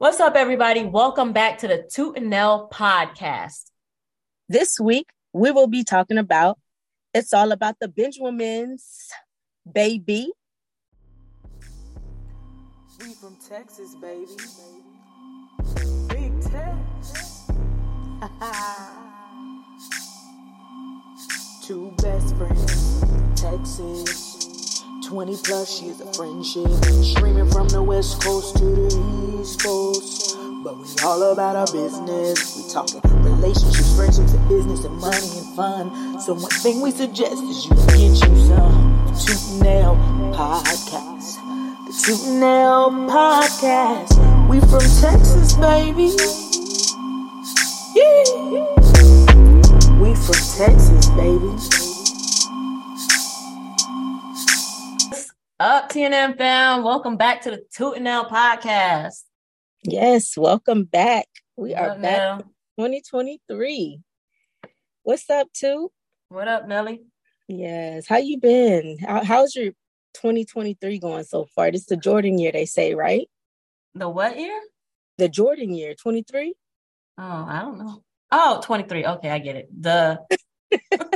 What's up, everybody? Welcome back to the Toot and Nell podcast. This week, we will be talking about it's all about the Benjamins, baby. We from Texas, baby. Big Tex. Two best friends, Texas. 20 plus years of friendship. Streaming from the west coast to the east coast. But we all about our business. We talking about relationships, friendships, and business, and money and fun. So one thing we suggest is you get you some Toot Nell Podcast. The Toot Nell Podcast. We from Texas, baby. Yeah. We from Texas, baby. Up TNM fam, welcome back to the Toot and Nell podcast. Yes, welcome back. We What are up, back in 2023. What's up, Toot? What up, Nelly? Yes, how you been? How, how's your 2023 going so far? This is the Jordan year, they say, right? The what year? The Jordan year, 23? Oh, I don't know. Oh, 23. Okay, I get it. The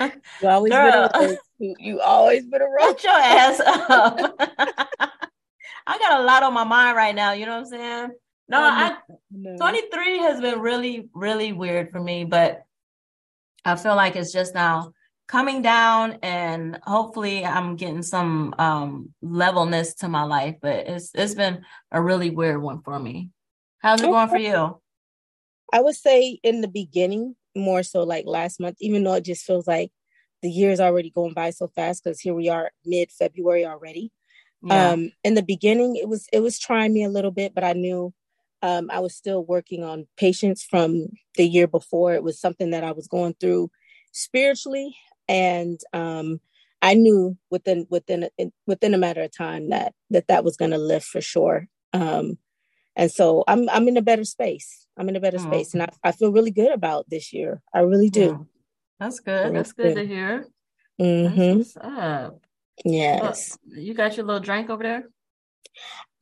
You always Girl. been a. You, always been a. Shut your ass up. I got a lot on my mind right now, you know what I'm saying? No, I No. 23 has been really, really weird for me, but I feel like it's just now coming down and hopefully I'm getting some um levelness to my life, but it's it's been a really weird one for me. How's it going for you? I would say in the beginning, more so like last month, even though it just feels like the year's already going by so fast because here we are mid February already. Yeah. Um, in the beginning, it was it was trying me a little bit, but I knew um, I was still working on patience from the year before. It was something that I was going through spiritually, and um, I knew within within within a matter of time that that that was going to lift for sure. Um, and so I'm I'm in a better space. I'm in a better Oh, space, and I, I feel really good about this year. I really do. Yeah. That's good. That's good to hear. That's hmm what's up. Yes, Well, you got your little drink over there?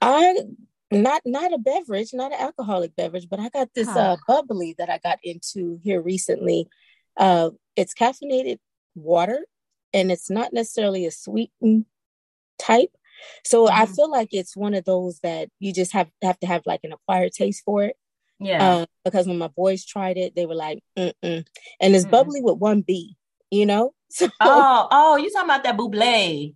I not not a beverage, not an alcoholic beverage, but I got this Huh. uh bubbly that I got into here recently. Uh, it's caffeinated water, and it's not necessarily a sweetened type. So I Mhm. feel like it's one of those that you just have have to have like an acquired taste for it. Yeah. Uh, because when my boys tried it, they were like, Mm-mm. and it's Mm-mm. bubbly with one B, you know. So oh, oh, you talking about that buble.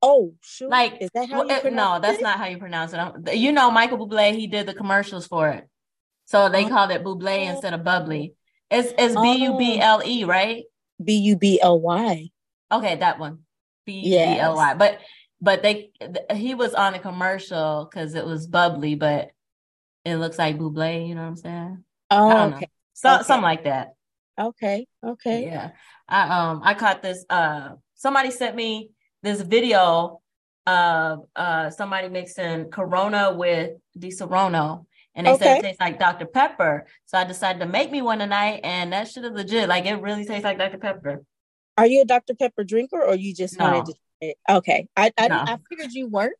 oh shoot, Like, is that how Well, you it- pronounce no, that's it? not how you pronounce it. Um, You know, Michael Bublé, he did the commercials for it. So they Oh. called it Bublé instead of bubbly. It's it's B U B L E, right? B U B L Y. Okay, that one. B U B L Y. But but they he was on a commercial because it was bubbly, but it looks like Bublé, you know what I'm saying? Oh, okay, So Okay. something like that. okay, okay. Yeah. I um I caught this uh somebody sent me this video of uh somebody mixing Corona with Disaronno and they said it tastes like Dr. Pepper. So I decided to make me one tonight and that shit is legit. Like it really tastes like Dr. Pepper. Are you a Dr. Pepper drinker, or you just No. wanted to? It? Okay, I I, No. I figured you weren't,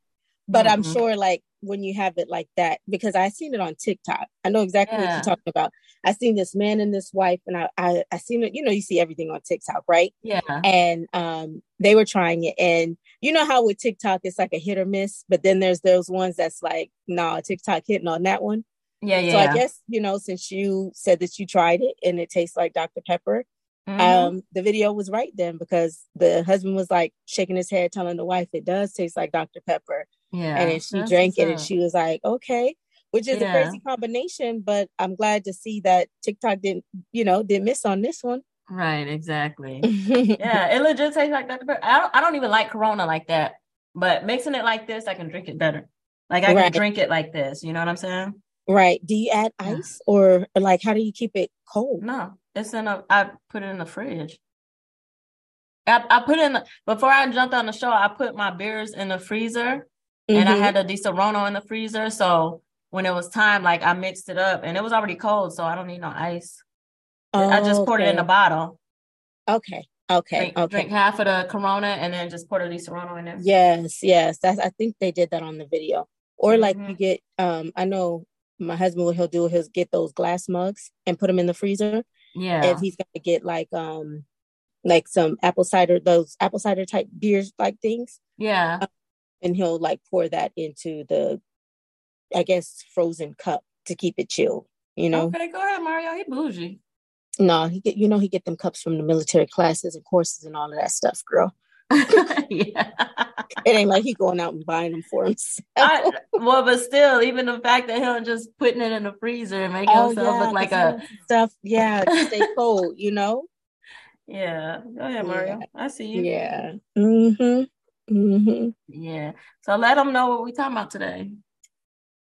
but I'm sure like when you have it like that because I seen it on TikTok. I know exactly what you're talking about. I seen this man and this wife, and I I, I seen it. You know, you see everything on TikTok, right? Yeah. and um they were trying it and you know how with tiktok it's like a hit or miss but then there's those ones that's like nah tiktok hitting on that one Yeah, yeah. so i guess you know since you said that you tried it and it tastes like dr pepper Mhm. um the video was right then because the husband was like shaking his head telling the wife it does taste like dr pepper yeah. and then she drank it and she was like okay which is Yeah. a crazy combination but i'm glad to see that tiktok didn't you know didn't miss on this one Right, exactly. Yeah, it legit tastes like Dr. Pepper. I don't I don't even like Corona like that. But mixing it like this, I can drink it better. Like I can drink it like this. You know what I'm saying? Right. Do you add Yeah. ice or, or like how do you keep it cold? No, it's in a. I put it in the fridge. I I put in the, before I jumped on the show. I put my beers in the freezer, and I had a Disaronno in the freezer. So when it was time, like I mixed it up, and it was already cold, so I don't need no ice. I just poured it in a Okay. bottle. Okay. Okay. Drink, Okay. drink half of the Corona, and then just pour the Disaronno in there. Yes. Yes. That's, I think they did that on the video. Or mm-hmm. like you get, um, I know my husband what he'll do he'll get those glass mugs and put them in the freezer. Yeah. And he's gonna get like um like some apple cider, those apple cider type beers like things. Yeah. Um, and he'll like pour that into the I guess frozen cup to keep it chilled, you know. Okay, go ahead, Mario. He bougie. No, he get you know he get them cups from the military classes and courses and all of that stuff, girl. yeah. It ain't like he going out and buying them for himself. I, well, but still, even the fact that him just putting it in the freezer and making oh, himself yeah, look like a stuff, yeah, stay cold, you know. Yeah, go ahead, Mario. Yeah. I see you. Yeah. Mm-hmm. Mm-hmm. Yeah. So let them know what we talking about today.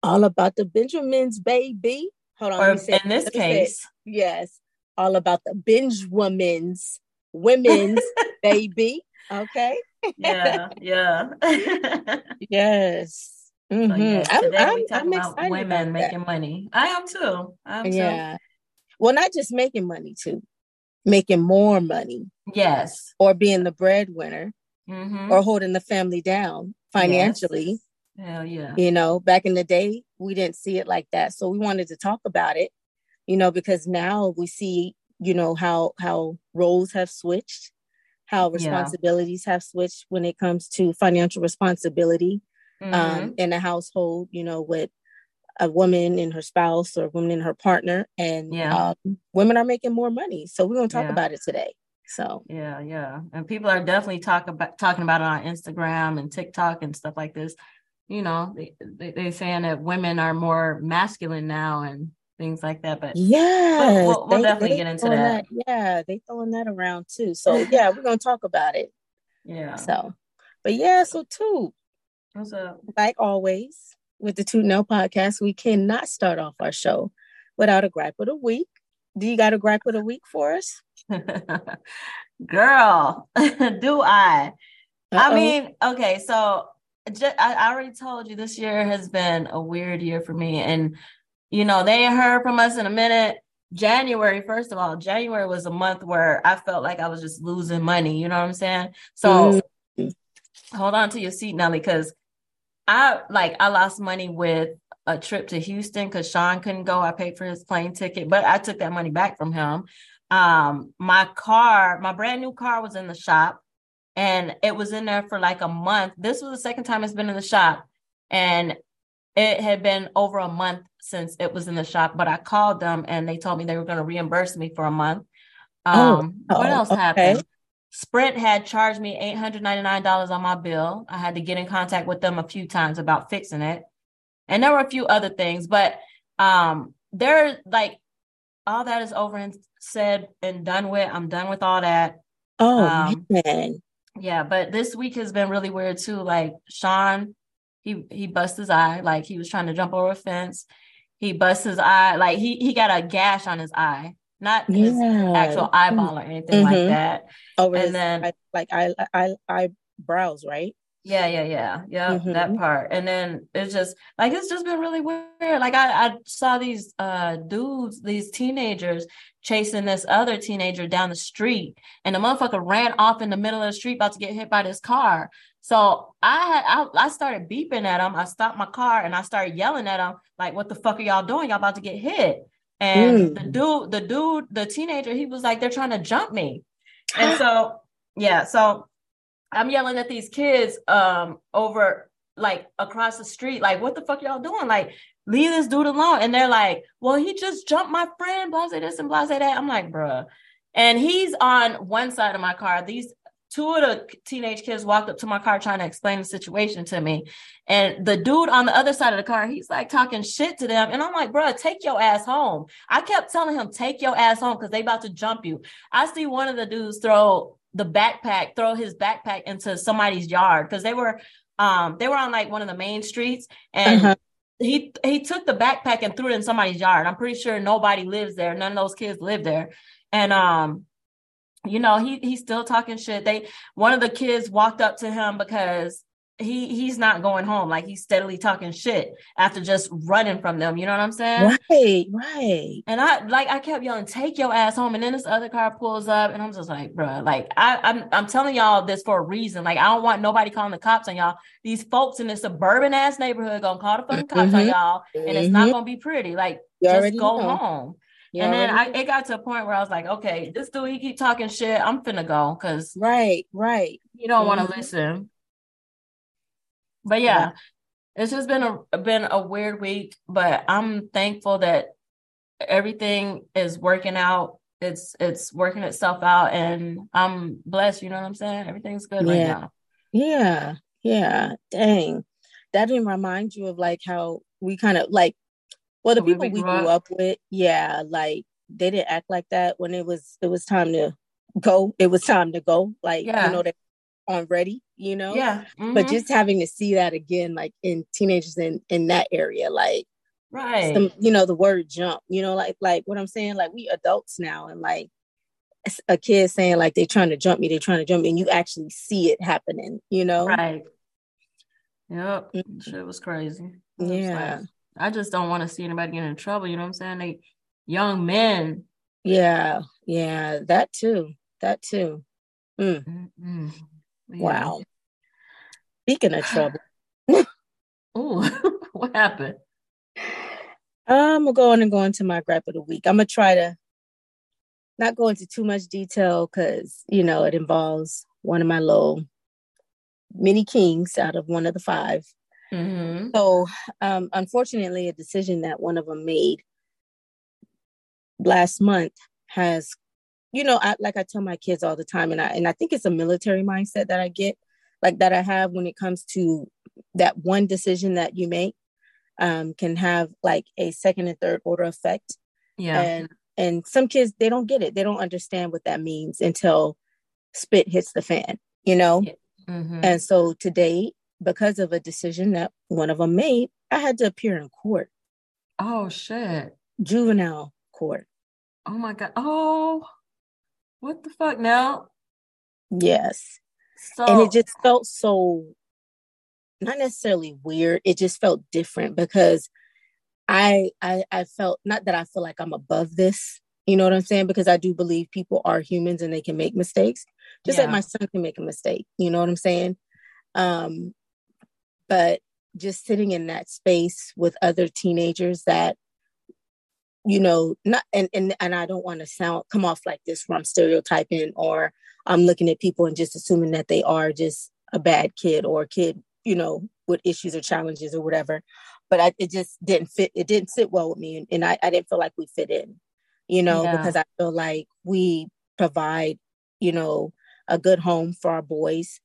All about the Benjamins, baby. Hold on. Or in this case, yes, all about the binge women's, women's baby. Okay. yeah, yeah. yes. Mm-hmm. So yes, I'm, I'm, I'm about women making money. I am too. I am yeah. Too. Well, not just making money too, making more money. Yes. Or being the breadwinner, mm-hmm. or holding the family down financially. Yes. Hell yeah. You know, back in the day, we didn't see it like that, so we wanted to talk about it. You know, because now we see, you know, how how roles have switched how responsibilities yeah. have switched when it comes to financial responsibility um, mm-hmm. um, in a household, you know, with a woman and her spouse or woman and her partner. And yeah. um, women are making more money. So we're going to talk yeah. about it today. So yeah, yeah, and people are definitely talk about talking about it on Instagram and TikTok and stuff like this. You know, they, they they're saying that women are more masculine now, and things like that. But yeah, we'll, we'll they, definitely they get into that. that. Yeah, they throwing that around too. So yeah, we're gonna talk about it. Yeah. So, but yeah, so Toot. What's up? Like always with the Toot Nell podcast, we cannot start off our show without a gripe of the week. Do you got a gripe of the week for us? Girl, do I? Uh-oh. I mean, okay, so just, I already told you this year has been a weird year for me, and you know, they ain't heard from us in a minute. January, first of all, January was a month where I felt like I was just losing money. You know what I'm saying? So mm-hmm. hold on to your seat, Nelly, because I like I lost money with a trip to Houston because Sean couldn't go. I paid for his plane ticket, but I took that money back from him. Um, my car, my brand new car was in the shop and it was in there for like a month. This was the second time it's been in the shop. And it had been over a month since it was in the shop, but I called them and they told me they were going to reimburse me for a month. Oh, um, oh, what else okay. happened? Sprint had charged me $899 on my bill. I had to get in contact with them a few times about fixing it. And there were a few other things, but um they're like all that is over and said and done with. I'm done with all that. Oh um, man. Yeah, but this week has been really weird too. Like Sean he he bust his eye, like he was trying to jump over a fence. He bust his eye, like he he got a gash on his eye, not his actual eyeball or anything mm-hmm. like that. Over and then like I eye eyebrows, right? Yeah, yeah, yeah, yeah. Mm-hmm. That part, and then it's just like it's just been really weird. Like I, I saw these uh dudes, these teenagers chasing this other teenager down the street, and the motherfucker ran off in the middle of the street, about to get hit by this car. So I had I, I started beeping at him. I stopped my car and I started yelling at him, like, "What the fuck are y'all doing? Y'all about to get hit?" And mm. the dude, the dude, the teenager, he was like, "They're trying to jump me," and so yeah, so I'm yelling at these kids um over like across the street, like, what the fuck y'all doing? Like, leave this dude alone. And they're like, well, he just jumped my friend, blase this and blase that. I'm like, bruh. And he's on one side of my car. These two of the teenage kids walked up to my car trying to explain the situation to me. And the dude on the other side of the car, he's like talking shit to them. And I'm like, bro, take your ass home. I kept telling him, take your ass home because they about to jump you. I see one of the dudes throw the backpack, throw his backpack into somebody's yard because they were um they were on like one of the main streets and uh-huh. he he took the backpack and threw it in somebody's yard. I'm pretty sure nobody lives there. None of those kids live there. And um you know, he he's still talking shit. They one of the kids walked up to him because he he's not going home. Like he's steadily talking shit after just running from them. You know what I'm saying? Right, right. And I like I kept yelling, "Take your ass home!" And then this other car pulls up, and I'm just like, bro, like I, I'm I'm telling y'all this for a reason. Like I don't want nobody calling the cops on y'all. These folks in this suburban ass neighborhood gonna call the fucking cops mm-hmm. on y'all, and mm-hmm. it's not mm-hmm. gonna be pretty. Like you just go know. home. You and then I, it got to a point where I was like, okay, this dude, he keep talking shit. I'm finna go because right, right. You don't mm-hmm. want to listen. But yeah, yeah, it's just been a been a weird week. But I'm thankful that everything is working out. It's it's working itself out, and I'm blessed. You know what I'm saying? Everything's good yeah. right now. Yeah, yeah. Dang, that didn't remind you of like how we kind of like well, the people we, we grew, up. up with, yeah, like they didn't act like that when it was it was time to go. It was time to go. Like yeah. you know, they on ready, you know? Yeah. Mm-hmm. But just having to see that again, like in teenagers in in that area, like right. Some, you know, the word jump, you know, like like what I'm saying, like we adults now and like a kid saying like they're trying to jump me, they're trying to jump me, and you actually see it happening, you know? Right. Yep. Mm-hmm. Shit was crazy. yeah. like, I just don't want to see anybody get in trouble. You know what I'm saying? They young men. Yeah, yeah, that too. That too. Mm. Wow. Speaking of trouble. oh, what happened? I'm gonna go on and go into my gripe of the week. I'm gonna try to not go into too much detail because you know it involves one of my little mini kings out of one of the 5 mm-hmm. So, um, unfortunately, a decision that one of them made last month has you know, I, like I tell my kids all the time, and I and I think it's a military mindset that I get, like that I have when it comes to that one decision that you make um, can have like a second and third order effect. Yeah, and and some kids they don't get it, they don't understand what that means until spit hits the fan, you know. Mm-hmm. And so today, because of a decision that one of them made, I had to appear in court. Oh shit! Juvenile court. Oh my god! Oh what the fuck now? Yes. So and it just felt so not necessarily weird. It just felt different because I I I felt not that I feel like I'm above this. You know what I'm saying? Because I do believe people are humans and they can make mistakes. Just yeah. like my son can make a mistake. You know what I'm saying? Um but just sitting in that space with other teenagers that you know not and and, and i don't want to sound come off like this from stereotyping or i'm looking at people and just assuming that they are just a bad kid or a kid you know with issues or challenges or whatever. But I, it just didn't fit it didn't sit well with me and, and I, I didn't feel like we fit in you know yeah. because i feel like we provide you know a good home for our boys.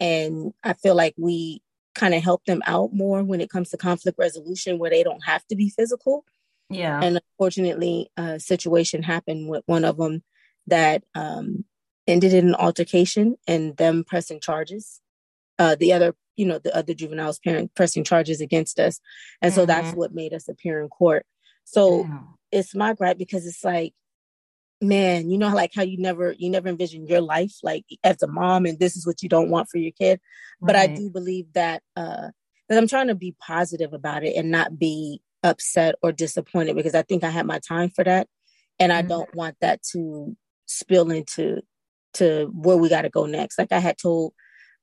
And i feel like we kind of help them out more when it comes to conflict resolution where they don't have to be physical yeah. And unfortunately, a situation happened with one of them that um, ended in an altercation and them pressing charges. Uh, the other, you know, the other juvenile's parent pressing charges against us. And so mm-hmm. that's what made us appear in court. So yeah. it's my gripe because it's like, man, you know, like how you never, you never envision your life like as a mom and this is what you don't want for your kid. Right. But I do believe that, uh, that I'm trying to be positive about it and not be upset or disappointed because I think I had my time for that. And I mm-hmm. don't want that to spill into to where we got to go next. Like I had told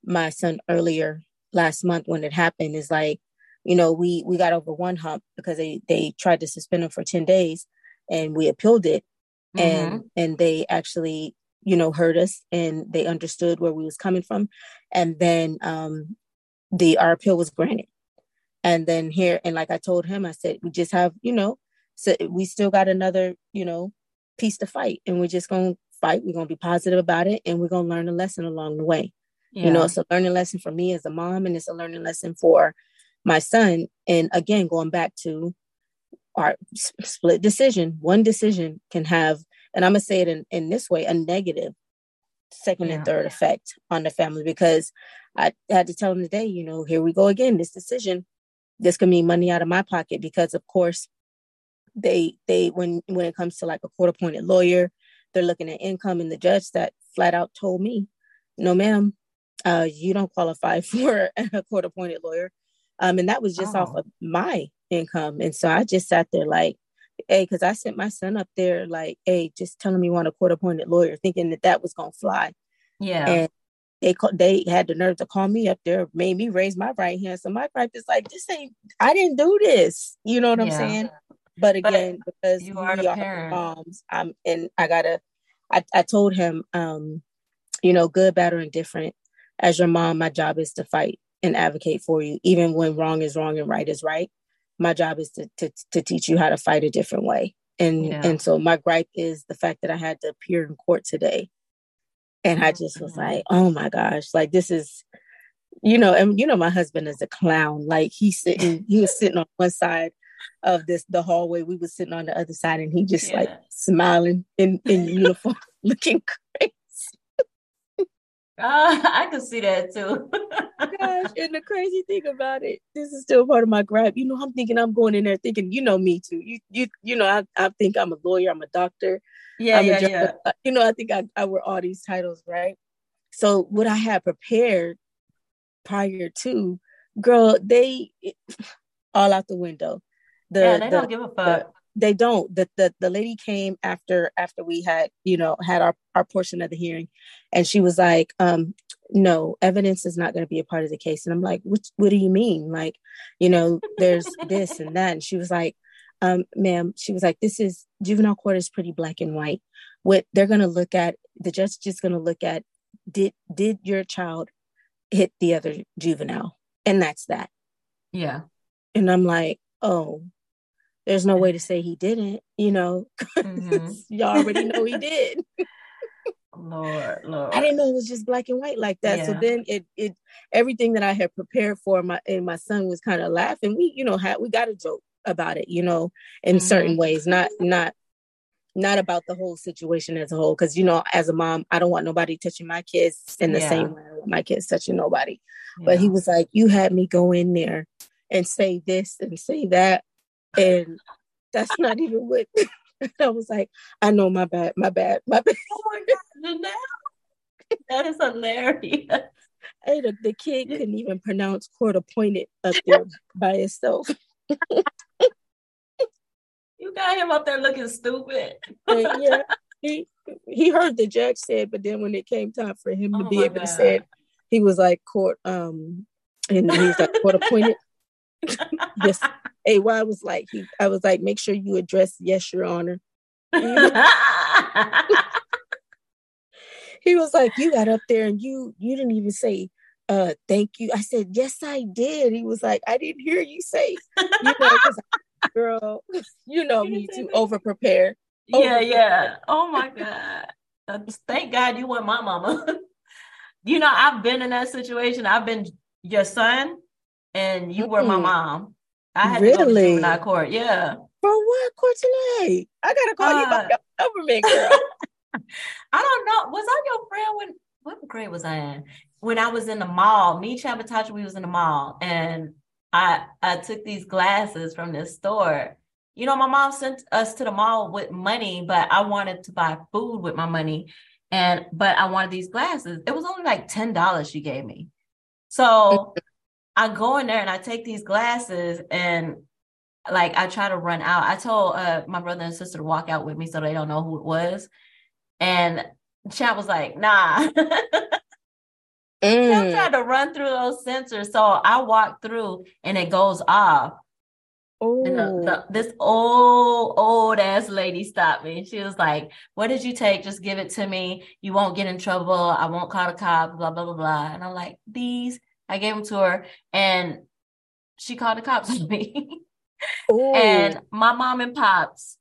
my son earlier last month when it happened is like, you know, we we got over one hump because they they tried to suspend him for 10 days and we appealed it mm-hmm. and and they actually, you know, heard us and they understood where we was coming from and then um the our appeal was granted. And then here, and like I told him, I said, we just have, you know, so we still got another, you know, piece to fight. And we're just to fight. We're to be positive about it. And we're to learn a lesson along the way. Yeah. You know, it's a learning lesson for me as a mom, and it's a learning lesson for my son. And again, going back to our split decision, one decision can have, and I'm to say it in, in this way, a negative second yeah. and third effect on the family because I had to tell him today, you know, here we go again. This decision this could mean money out of my pocket because of course they they when when it comes to like a court appointed lawyer they're looking at income and the judge that flat out told me no ma'am uh, you don't qualify for a court appointed lawyer. Um, and that was just oh. off of my income. And so I just sat there like, hey, because I sent my son up there like, hey, just telling me you want a court appointed lawyer, thinking that that was gonna fly. Yeah. And they they had the nerve to call me up there, made me raise my right hand. So my gripe is like, this ain't. I didn't do this. You know what I'm saying? But again, but because you are we are moms, I'm and I gotta. I I told him, um, you know, good, bad, or indifferent. As your mom, my job is to fight and advocate for you, even when wrong is wrong and right is right. My job is to to, to teach you how to fight a different way. And yeah. and so my gripe is the fact that I had to appear in court today and I just was like, oh my gosh, like this is, you know, and you know, my husband is a clown. Like he's sitting, he was sitting on one side of this the hallway. We was sitting on the other side, and he just yeah. like smiling in in uniform, looking crazy. Uh, I could see that too. Gosh, and the crazy thing about it, this is still part of my gripe. You know, I'm thinking I'm going in there thinking, you know, me too. You, you, you know, I, I think I'm a lawyer, I'm a doctor, yeah, yeah, yeah. Uh, you know, I think I, I wear all these titles, right? So what I had prepared prior to, girl, they all out the window. The, yeah, they the, don't give a fuck. The, they don't. The, the the lady came after after we had you know had our our portion of the hearing, and she was like, um, "No, evidence is not going to be a part of the case." And I'm like, "What? What do you mean? Like, you know, there's this and that." And she was like, um, ma'am, she was like, this is juvenile court is pretty black and white. What they're going to look at, the judge is just going to look at, did did your child hit the other juvenile? And that's that. Yeah. And I'm like, oh, there's no way to say he didn't, you know, mm-hmm. y'all already know he did. Lord, Lord. I didn't know it was just black and white like that. Yeah. So then it it everything that I had prepared for my and my son was kind of laughing. We, you know, had we got a joke about it, you know, in mm-hmm. certain ways, not not not about the whole situation as a whole. Because you know, as a mom, I don't want nobody touching my kids in the yeah. same way my kids touching nobody. Yeah. But he was like, "You had me go in there and say this and say that," and that's not even what. I was like, "I know my bad, my bad, my bad." Oh my god, that is hilarious. Hey, the, the kid couldn't even pronounce court appointed up there by itself. You got him up there looking stupid. yeah, he he heard the judge said, but then when it came time for him to oh be able God. to say it, he was like court um and he's like court appointed. Yes. AY was like he I was like, make sure you address yes, your honor. he was like, you got up there and you you didn't even say uh thank you. I said, Yes, I did. He was like, I didn't hear you say, you know, girl, you know me to over prepare. Yeah, yeah. Oh my God. Thank God you weren't my mama. you know, I've been in that situation. I've been your son and you mm were my mom. I had really? to go to juvenile court. Yeah. For what court tonight? I gotta call uh, you by your government girl. I don't know. Was I your friend when what grade was I in? When I was in the mall, me, Chabatacha, we was in the mall and I I took these glasses from this store. You know, my mom sent us to the mall with money, but I wanted to buy food with my money. And but I wanted these glasses. It was only like $10 she gave me. So I go in there and I take these glasses and like I try to run out. I told uh, my brother and sister to walk out with me so they don't know who it was. And Chad was like, nah. Mm. Trying to run through those sensors. So I walk through and it goes off. Oh, this old old ass lady stopped me. She was like, "What did you take? Just give it to me. You won't get in trouble. I won't call the cop, Blah blah blah blah. And I'm like, "These." I gave them to her, and she called the cops on me. and my mom and pops,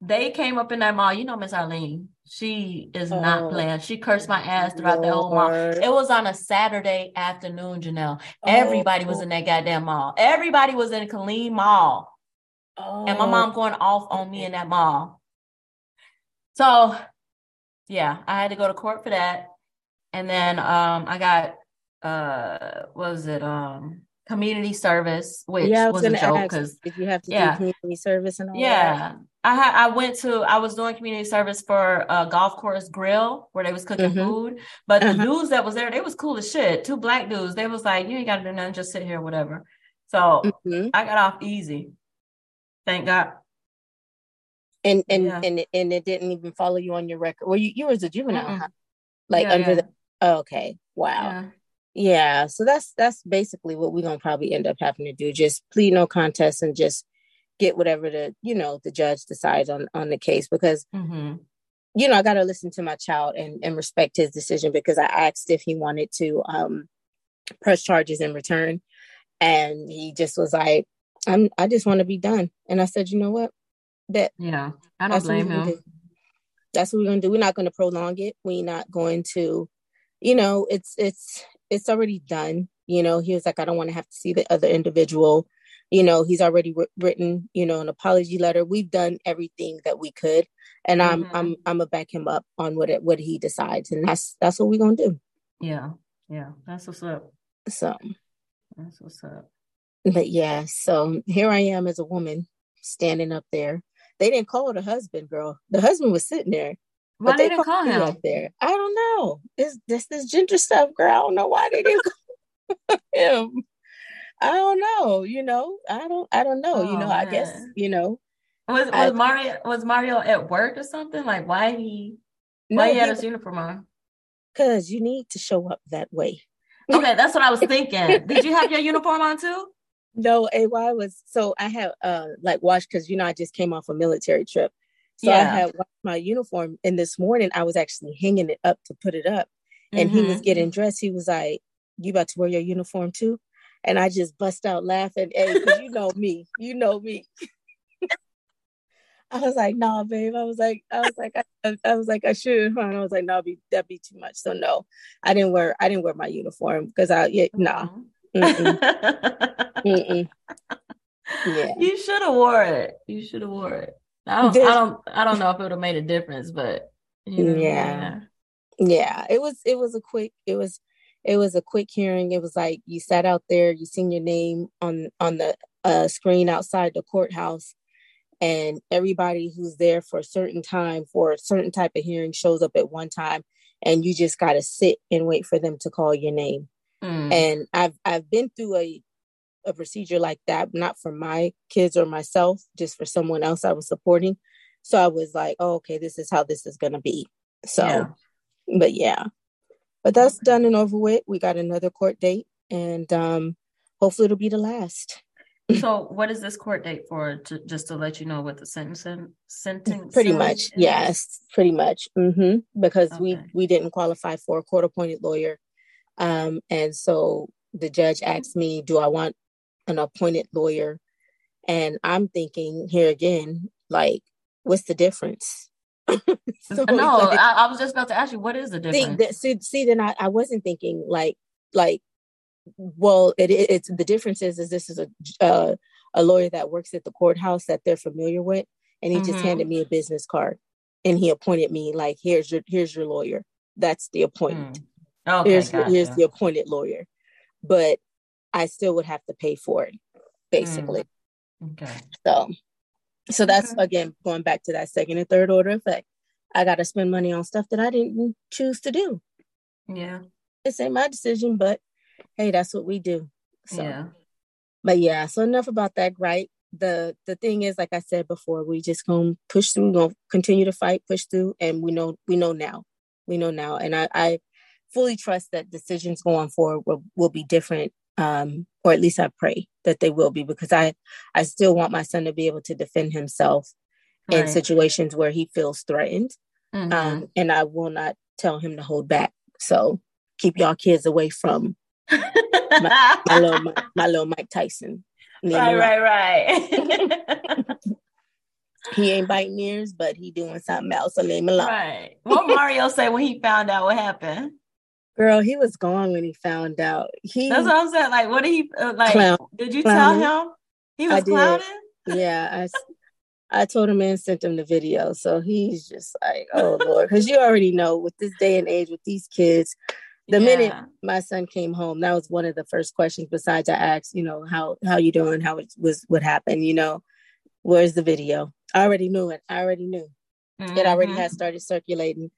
they came up in that mall. You know, Miss Arlene. She is not oh, playing. She cursed my ass throughout Lord. the whole mall. It was on a Saturday afternoon, Janelle. Everybody oh. was in that goddamn mall. Everybody was in Killeen Mall. Oh. And my mom oh. going off on me in that mall. So yeah, I had to go to court for that. And then um I got uh what was it? Um community service, which yeah, was, was a joke because if you have to yeah. do community service and all yeah. That. I had I went to I was doing community service for a golf course grill where they was cooking mm-hmm. food. But uh-huh. the dudes that was there, they was cool as shit. Two black dudes. They was like, You ain't gotta do nothing, just sit here, whatever. So mm-hmm. I got off easy. Thank God. And and yeah. and and it didn't even follow you on your record. Well, you you was a juvenile, huh? like yeah, under the. Oh, okay, wow. Yeah, so that's that's basically what we're gonna probably end up having to do. Just plead no contest and just get whatever the you know the judge decides on on the case because mm-hmm. you know I got to listen to my child and and respect his decision because I asked if he wanted to um press charges in return, and he just was like, "I'm I just want to be done," and I said, "You know what? That yeah, I don't blame him. Do. That's what we're gonna do. We're not gonna prolong it. We're not going to." You know, it's it's it's already done. You know, he was like, I don't want to have to see the other individual. You know, he's already written, you know, an apology letter. We've done everything that we could, and mm-hmm. I'm I'm I'm gonna back him up on what it what he decides, and that's that's what we're gonna do. Yeah, yeah, that's what's up. So that's what's up. But yeah, so here I am as a woman standing up there. They didn't call the husband, girl. The husband was sitting there. Why they didn't call him up there? I don't know. It's this this ginger stuff, girl. I don't know why they didn't call him. I don't know. You know, I don't. I don't know. Oh, you know, man. I guess you know. Was was I, Mario was Mario at work or something? Like why he why no, he had his uniform on? Because you need to show up that way. okay, that's what I was thinking. Did you have your uniform on too? No, AY was so I have uh like watched because you know I just came off a military trip. So yeah. I had my uniform, and this morning I was actually hanging it up to put it up, and mm-hmm. he was mm-hmm. getting dressed. He was like, "You about to wear your uniform too?" And I just bust out laughing. Hey, you know me, you know me. I was like, "Nah, babe." I was like, I was like, I, I was like, I should. And I was like, "No, nah, be that'd be too much." So no, I didn't wear. I didn't wear my uniform because I yeah, nah. Mm-mm. Mm-mm. Yeah. You should have wore it. You should have wore it. I don't, I don't, I don't know if it would have made a difference, but you know, yeah. yeah, yeah, it was, it was a quick, it was, it was a quick hearing. It was like you sat out there, you seen your name on on the uh, screen outside the courthouse, and everybody who's there for a certain time for a certain type of hearing shows up at one time, and you just got to sit and wait for them to call your name. Mm. And I've I've been through a a procedure like that, not for my kids or myself, just for someone else I was supporting. So I was like, oh, okay, this is how this is going to be. So, yeah. but yeah, but that's done and over with. We got another court date and um, hopefully it'll be the last. so what is this court date for to, just to let you know what the sentence sentence pretty much is? yes pretty much mm-hmm. because okay. we we didn't qualify for a court appointed lawyer um, and so the judge asked me do i want an appointed lawyer. And I'm thinking here again, like, what's the difference? so no, like, I, I, was just about to ask you, what is the difference? See, see, see then I, I wasn't thinking like, like, well, it, it's the difference is, is this is a uh, a lawyer that works at the courthouse that they're familiar with, and he mm-hmm. just handed me a business card, and he appointed me like, here's your here's your lawyer. That's the appointment. Mm. Okay, here's gotcha. here's the appointed lawyer. But I still would have to pay for it, basically. Mm. Okay. So, so that's okay. again going back to that second and third order effect. I got to spend money on stuff that I didn't choose to do. Yeah. This ain't my decision, but hey, that's what we do. So, yeah. But yeah, so enough about that, right? The the thing is, like I said before, we just gonna push through, gonna continue to fight, push through, and we know we know now, we know now, and I, I fully trust that decisions going forward will, will be different um, or at least I pray that they will be because I I still want my son to be able to defend himself right. in situations where he feels threatened, mm-hmm. um, and I will not tell him to hold back. So keep y'all kids away from my, my, little, my, my, little Mike Tyson. Right, right, right. he ain't biting ears, but he doing something else. So leave him alone. Right. What Mario say when he found out what happened? Girl, he was gone when he found out. He That's what I'm saying. Like, what did he uh, like? Clown, did you tell him he was clowning? Yeah, I, I told him and sent him the video. So he's just like, oh lord, because you already know with this day and age with these kids, the yeah. minute my son came home, that was one of the first questions. Besides, I asked, you know, how how you doing? How it was what happened? You know, where's the video? I already knew it. I already knew. Mm-hmm. It already had started circulating,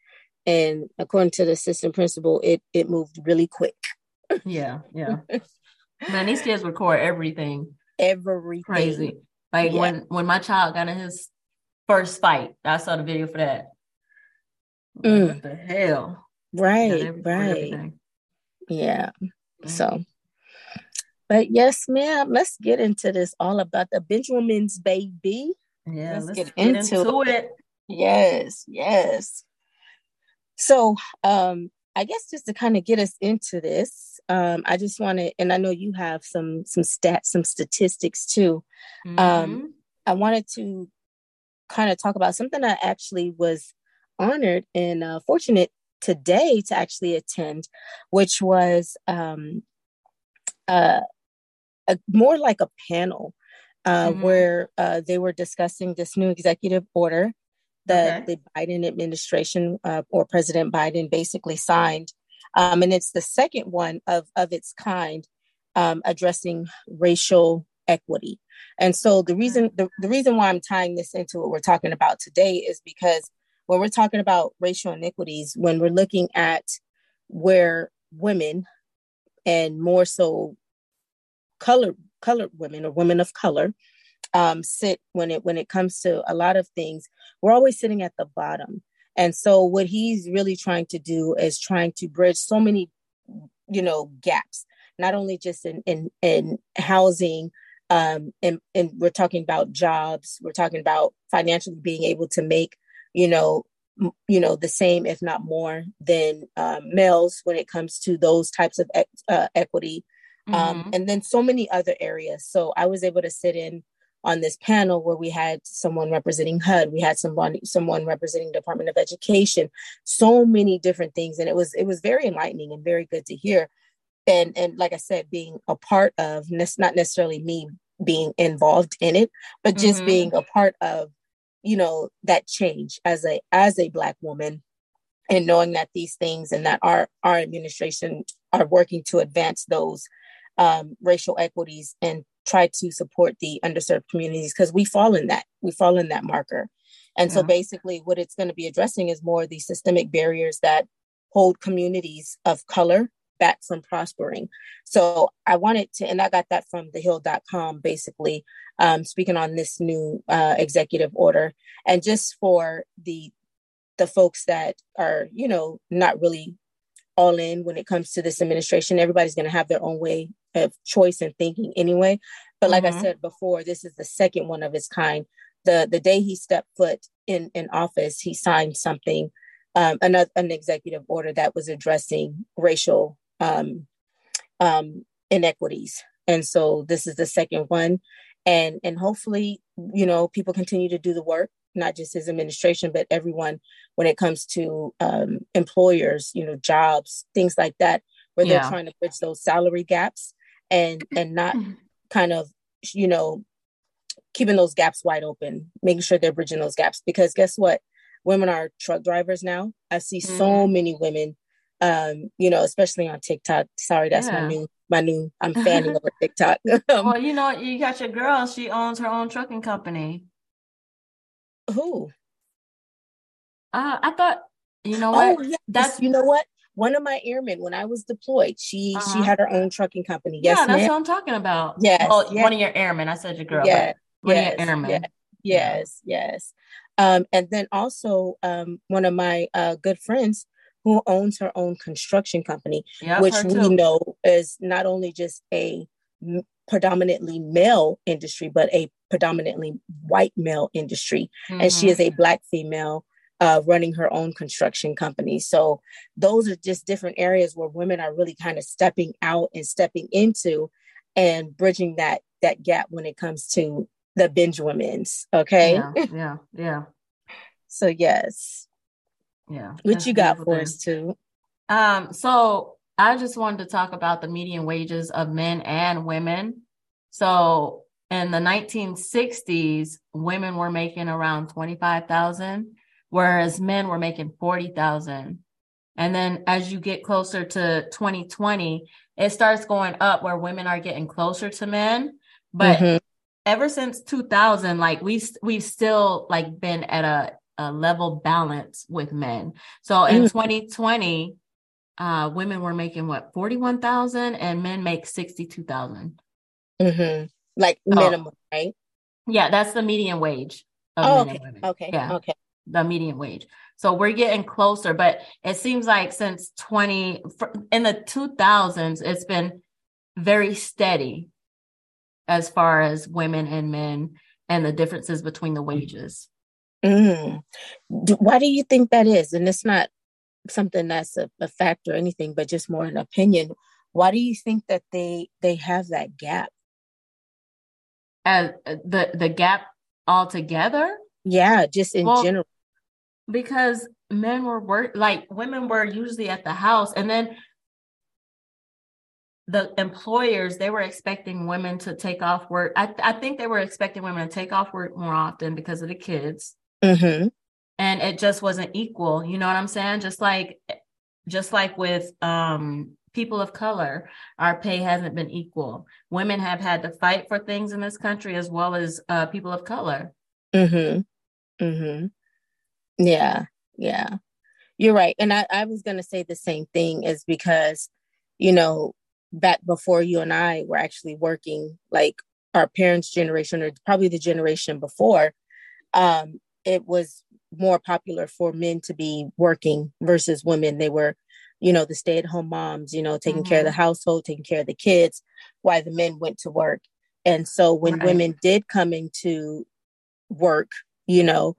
and according to the assistant principal, it it moved really quick. yeah, yeah. Man, these kids record everything. Everything. Crazy. Like yeah. when when my child got in his first fight, I saw the video for that. Mm. What the hell? Right, right. Yeah. Mm-hmm. So, but yes, ma'am, let's get into this all about the Benjamins, baby. Yeah, let's, let's get, get, into, into it. it. Yes, yes. So, um, I guess just to kind of get us into this, um, I just want to, and I know you have some some stats, some statistics too. Um, mm-hmm. Um, I wanted to kind of talk about something I actually was honored and uh, fortunate today to actually attend, which was um, uh, a, more like a panel uh, mm-hmm. where uh, they were discussing this new executive order that okay. the Biden administration uh, or President Biden basically signed. Um, and it's the second one of, of its kind um, addressing racial equity. And so the reason the, the reason why I'm tying this into what we're talking about today is because when we're talking about racial inequities, when we're looking at where women and more so colored colored women or women of color um, sit when it when it comes to a lot of things, we're always sitting at the bottom. And so what he's really trying to do is trying to bridge so many, you know, gaps, not only just in in, in housing, um, and, and we're talking about jobs, we're talking about financially being able to make, you know, m- you know, the same, if not more, than um, males when it comes to those types of e- uh, equity, um, mm-hmm. and then so many other areas. So I was able to sit in on this panel where we had someone representing HUD, we had someone someone representing Department of Education, so many different things, and it was it was very enlightening and very good to hear. And and like I said, being a part of not necessarily me being involved in it, but just mm-hmm. being a part of you know that change as a as a black woman and knowing that these things and that our our administration are working to advance those um, racial equities and try to support the underserved communities because we fall in that we fall in that marker and yeah. so basically what it's going to be addressing is more the systemic barriers that hold communities of color back from prospering so i wanted to and i got that from thehill.com basically um, speaking on this new uh, executive order and just for the the folks that are you know not really all in when it comes to this administration. Everybody's going to have their own way of choice and thinking anyway. But like mm-hmm. I said before, this is the second one of its kind. The the day he stepped foot in in office, he signed something, um, another an executive order that was addressing racial um, um, inequities. And so this is the second one, and and hopefully, you know, people continue to do the work not just his administration, but everyone when it comes to um, employers, you know, jobs, things like that, where they're trying to bridge those salary gaps and and not mm-hmm. kind of, you know, keeping those gaps wide open, making sure they're bridging those gaps. Because guess what? Women are truck drivers now. I see mm-hmm. so many women, um, you know, especially on TikTok. Sorry, that's yeah. my new my new I'm fanning over TikTok. well, you know, you got your girl, she owns her own trucking company. Who? Uh, I thought you know what? Oh, yes. That's you know what? One of my airmen when I was deployed, she uh-huh. she had her own trucking company. Yes, yeah, that's ma'am. what I'm talking about. Yes, well, yes. one of your airmen. I said your girl. Yeah, one yes, of your airmen. Yes, yes, yes. Um, and then also um, one of my uh, good friends who owns her own construction company, yep, which we know is not only just a predominantly male industry, but a predominantly white male industry. Mm-hmm. And she is a mm-hmm. Black female uh, running her own construction company. So those are just different areas where women are really kind of stepping out and stepping into and bridging that that gap when it comes to the binge Benjamins. Okay. Yeah. Yeah. yeah. so yes. Yeah. What you got for us Toot? Um, so I just wanted to talk about the median wages of men and women. So in the 1960s, women were making around 25,000, whereas men were making 40,000. And then as you get closer to 2020, it starts going up where women are getting closer to men. But mm-hmm. ever since 2000, like we we've still like been at a, a level balance with men. So in mm-hmm. 2020, uh, women were making what 41,000 and men make 62,000. Mm-hmm. Like minimum, oh. right? Yeah, that's the median wage. oh, okay. Okay. Yeah. Okay. The median wage. So we're getting closer, but it seems like since 20 in the 2000s, it's been very steady as far as women and men and the differences between the wages. Mm. Why do you think that is? And it's not something that's a, a fact or anything, but just more an opinion. Why do you think that they they have that gap? Uh, the the gap altogether? Yeah, just in well, general because men were work like women were usually at the house and then the employers they were expecting women to take off work. I, I think they were expecting women to take off work more often because of the kids. Mm-hmm. and it just wasn't equal you know what i'm saying? Just like just like with um people of color our pay hasn't been equal. Women have had to fight for things in this country as well as uh, people of color. Mm-hmm. Mm-hmm yeah, yeah. You're right. And I, I was going to say the same thing is because, you know, back before you and I were actually working, like our parents' generation or probably the generation before, um, it was more popular for men to be working versus women. They were, you know, the stay at home moms, you know, taking mm-hmm. care of the mm-hmm. household, taking care of the kids, while the men went to work. And so when right. women did come into work, you know,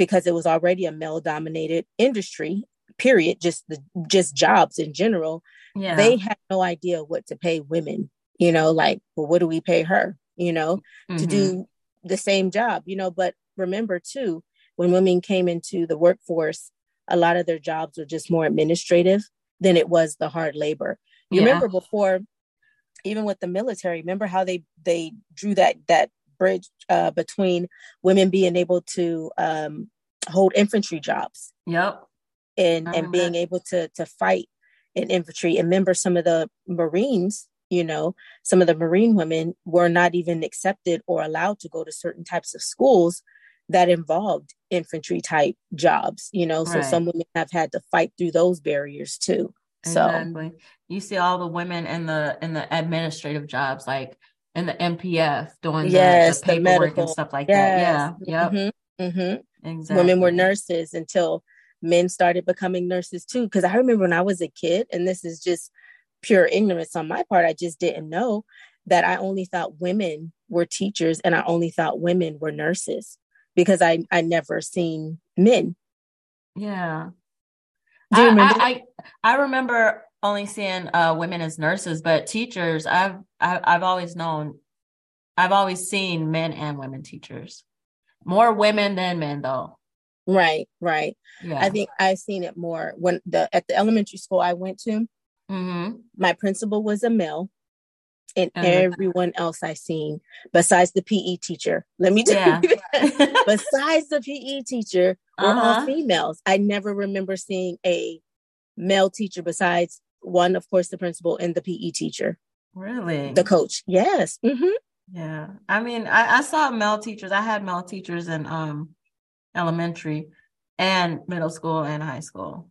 because it was already a male dominated industry period just the just jobs in general yeah. they had no idea what to pay women you know like well what do we pay her you know mm-hmm. to do the same job you know but remember too when women came into the workforce a lot of their jobs were just more administrative than it was the hard labor you yeah. remember before even with the military remember how they they drew that that bridge uh, between women being able to um, hold infantry jobs. Yep. And and being able to to fight in infantry. And remember some of the Marines, you know, some of the Marine women were not even accepted or allowed to go to certain types of schools that involved infantry type jobs, you know. So right. some women have had to fight through those barriers too. So you see all the women in the in the administrative jobs like in the MPF doing yes, the, the paperwork the and stuff like yes. that. Yeah. Yep. Mm-hmm. Mm-hmm. Exactly. Women were nurses until men started becoming nurses too. Because I remember when I was a kid, and this is just pure ignorance on my part, I just didn't know that I only thought women were teachers and I only thought women were nurses because I I never seen men. Yeah. Do you remember? I, I, I remember only seeing uh, women as nurses, but teachers, I've I, have i have always known, I've always seen men and women teachers. More women than men, though. Right, right. Yeah. I think I've seen it more when the at the elementary school I went to. Mm-hmm. My principal was a male, and uh-huh. everyone else I seen besides the PE teacher. Let me tell yeah. you, besides the PE teacher, were uh-huh. all females. I never remember seeing a male teacher besides one, of course, the principal and the PE teacher. Really, the coach. Yes. Mm-hmm. Yeah. I mean, I, I saw male teachers. I had male teachers in um elementary and middle school and high school.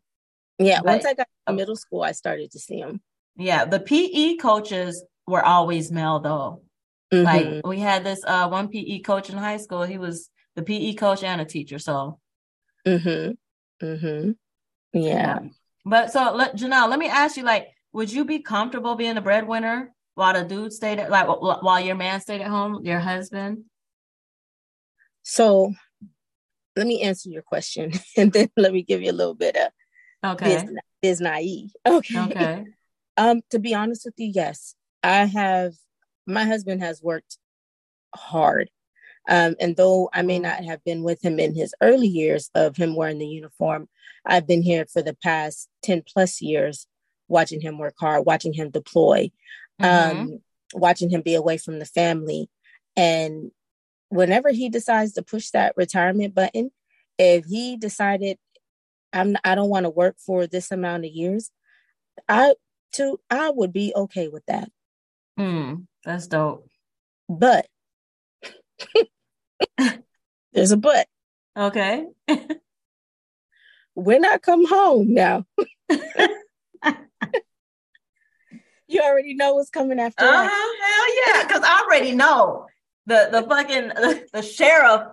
Yeah. But, once I got to middle school, I started to see them. Yeah. The PE coaches were always male though. Mm-hmm. Like we had this uh one PE coach in high school. He was the PE coach and a teacher. So mm-hmm. Mm-hmm. Yeah. yeah. But so let Janelle, let me ask you, like, would you be comfortable being a breadwinner while the dude stayed at like while your man stayed at home, your husband? So let me answer your question and then let me give you a little bit of okay biz, biz naive. Okay. Okay. Um, to be honest with you, yes. I have my husband has worked hard. Um, and though I may not have been with him in his early years of him wearing the uniform, I've been here for the past 10 plus years watching him work hard, watching him deploy, mm-hmm. um, watching him be away from the family. And whenever he decides to push that retirement button, if he decided I'm I don't want to work for this amount of years, I too I would be okay with that. Mm, that's dope. But there's a but. Okay. when I come home now, you already know what's coming after uh-huh, that. Hell yeah, because I already know the the fucking the, the sheriff